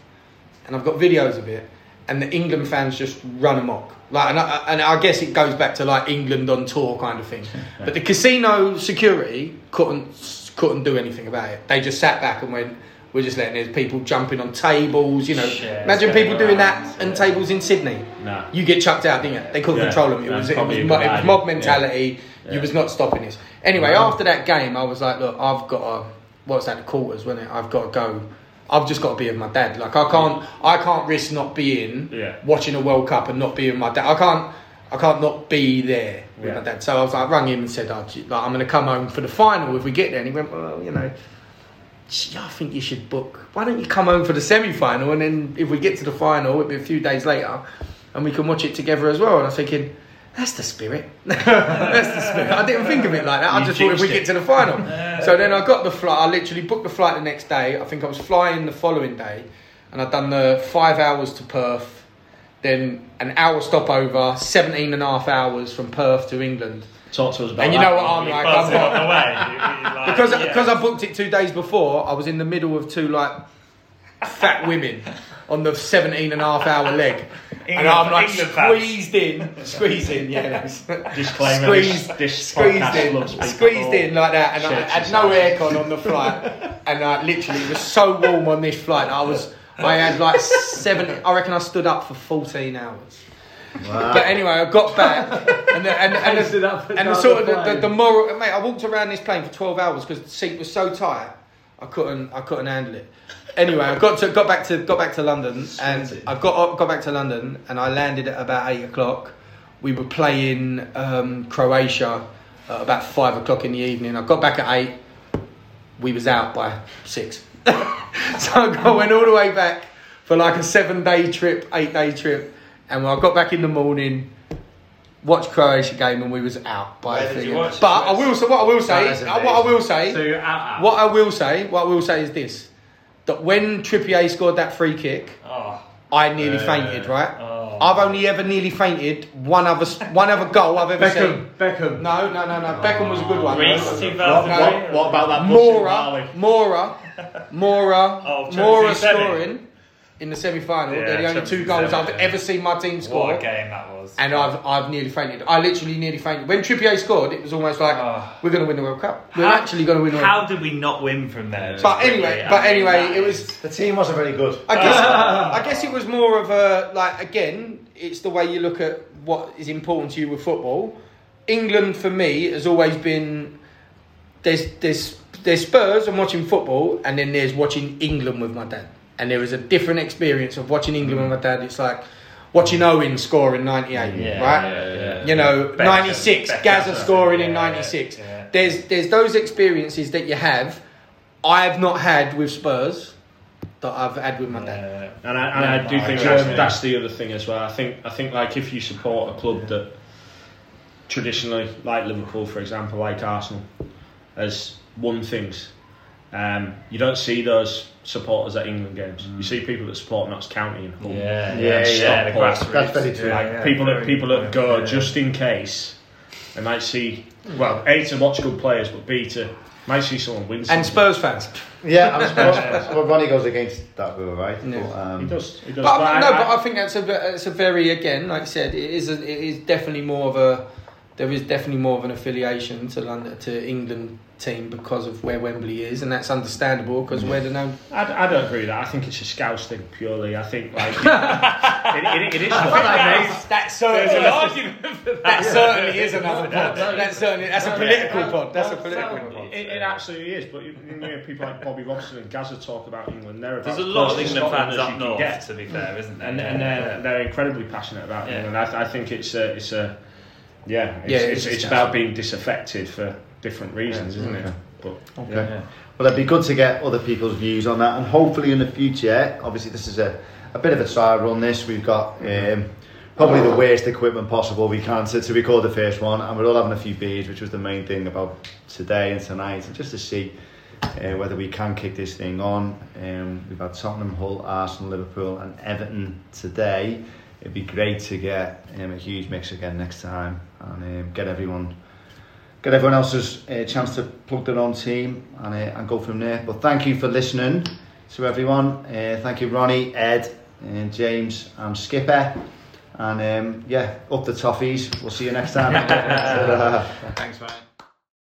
and I've got videos of it, and the England fans just run amok. Like, and I, and I guess it goes back to like England on tour kind of thing. But the casino security couldn't couldn't do anything about it. They just sat back and went. We're just letting there's people jumping on tables, you know. Shares imagine people doing that and tables in Sydney. No. You get chucked out, didn't you? They couldn't Yeah, control them. It that's was it was, probably a mo- good it was idea. mob mentality. Yeah. You was not stopping this. Anyway, Yeah. after that game, I was like, look, I've got to. What's that? The quarters, wasn't it? I've got to go. I've just got to be with my dad. Like I can't. I can't risk not being Yeah. watching a World Cup and not being with my dad. I can't. I can't not be there with Yeah. my dad. So I was like, rang him and said, oh, like, I'm going to come home for the final if we get there. And he went, well, you know. I think you should book. Why don't you come home for the semi final and then if we get to the final, it'll be a few days later and we can watch it together as well. And I was thinking, that's the spirit. that's the spirit. I didn't think of it like that. I You just thought if we jinxed get it. to the final. so then I got the flight. I literally booked the flight the next day. I think I was flying the following day and I'd done the five hours to Perth, then an hour stopover, 17 and a half hours from Perth to England. Talk to us about And you that. know what I'm like? I'm Buzzing not- on the way. You'd like, because yeah. because I booked it two days before, I was in the middle of two like fat women on the 17 and a half hour leg. and I'm like England fans. squeezed in, squeezed in, yeah. that's- Disclaimer, Squeezed, this- this squeezed in, squeezed in like that, and I had no aircon on the flight, and I literally it was so warm on this flight. I was, I had like seven. I reckon I stood up for 14 hours. Wow. But anyway, I got back, and the, and, and, Posted the, up and and the sort of the the, the, the moral, mate. I walked around this plane for twelve hours because the seat was so tight, I couldn't, I couldn't handle it. Anyway, I got to got back to got back to London, and I got got back to London, and I landed at about eight o'clock. We were playing um, Croatia at about five o'clock in the evening. I got back at eight. We was out by six, so I went all the way back for like a seven day trip, eight day trip, and when I got back in the morning, watched Croatia game, and we was out by. Where a did thing. you watch? But I will say, what I will say, That's uh, what I will say, So you're out, out. what I will say, what I will say is this: that when Trippier scored that free kick, Oh, I nearly fainted. Right, oh. I've only ever nearly fainted one other one other goal I've ever seen. Beckham. No, no, no, no. Beckham was a good one. Reece, No. 2003. What, what about that Moura, Moura, Moura, Oh, Chelsea Moura semi. scoring in the semi-final. Yeah, They're the only two goals semi, I've ever seen my team score. What a game that was. And I've I've nearly fainted. I literally nearly fainted. When Trippier scored, it was almost like Oh. we're going to win the World Cup. We're How- actually going to win the World Cup. How did we not win from there? But anyway, but anyway, it was. The team wasn't very good. I guess I guess it was more of a like again, it's the way you look at what is important to you with football. England for me has always been there's there's there's Spurs and watching football, and then there's watching England with my dad. And there was a different experience of watching England with my dad. It's like watching Owen score in '98, Yeah, right? yeah, yeah. You know, Beckham, '96, Beckham, Gazza scoring in '96. yeah. There's there's those experiences that you have. I've not had with Spurs that I've had with my dad. And I, and Yeah, I do no, I think that's, that's the other thing as well. I think I think like if you support a club that traditionally, like Liverpool, for example, like Arsenal, has won things, um, you don't see those supporters at England games. You see people that support Notts County and Hull. yeah, Yeah, yeah, yeah, the the grassroots. That's very true. Like yeah, people that people that good go yeah. just in case they might see well A to watch good players, but B to might see someone win. And. Spurs fans. Yeah, I'm surprised. well, Ronnie goes against that rule, right? Yeah. But, um, he does. He does. But, But no, I- but I- I think that's a it's a very again, like I said, it is a, it is definitely more of a there is definitely more of an affiliation to London to England team because of where Wembley is, and that's understandable because we're the known. I, I don't agree with that. I think it's a Scouse thing purely. I think like it, it, it is. I think that, that certainly, There's an argument that. that certainly is another pod. no, That certainly that's a political no, pod. That's a political no, pod. It, it absolutely is. But you, you know, people like Bobby Robson and Gazza talk about England. They're about There's a lot of England Scotland fans as up north, get. to be fair, isn't there? and, and they're, yeah. they're incredibly passionate about Yeah. England. I, I think it's a, it's a yeah, it's, Yeah, it's, it's it's, about being disaffected for different reasons, isn't Okay. it? But Okay. yeah. Well, it'd be good to get other people's views on that, and hopefully in the future, obviously this is a, a bit of a trial run. This we've got um, probably the worst equipment possible we can to, to record the first one, and we're all having a few beers, which was the main thing about today and tonight, and just to see uh, whether we can kick this thing on. Um, we've had Tottenham, Hull, Arsenal, Liverpool, and Everton today. It'd be great to get um, a huge mix again next time and um, get everyone get everyone else's uh, chance to plug their own team and, uh, and go from there. But thank you for listening to everyone. Uh, thank you, Ronnie, Ed, and James, and Skipper. And um, yeah, up the toffees. We'll see you next time. Thanks, mate.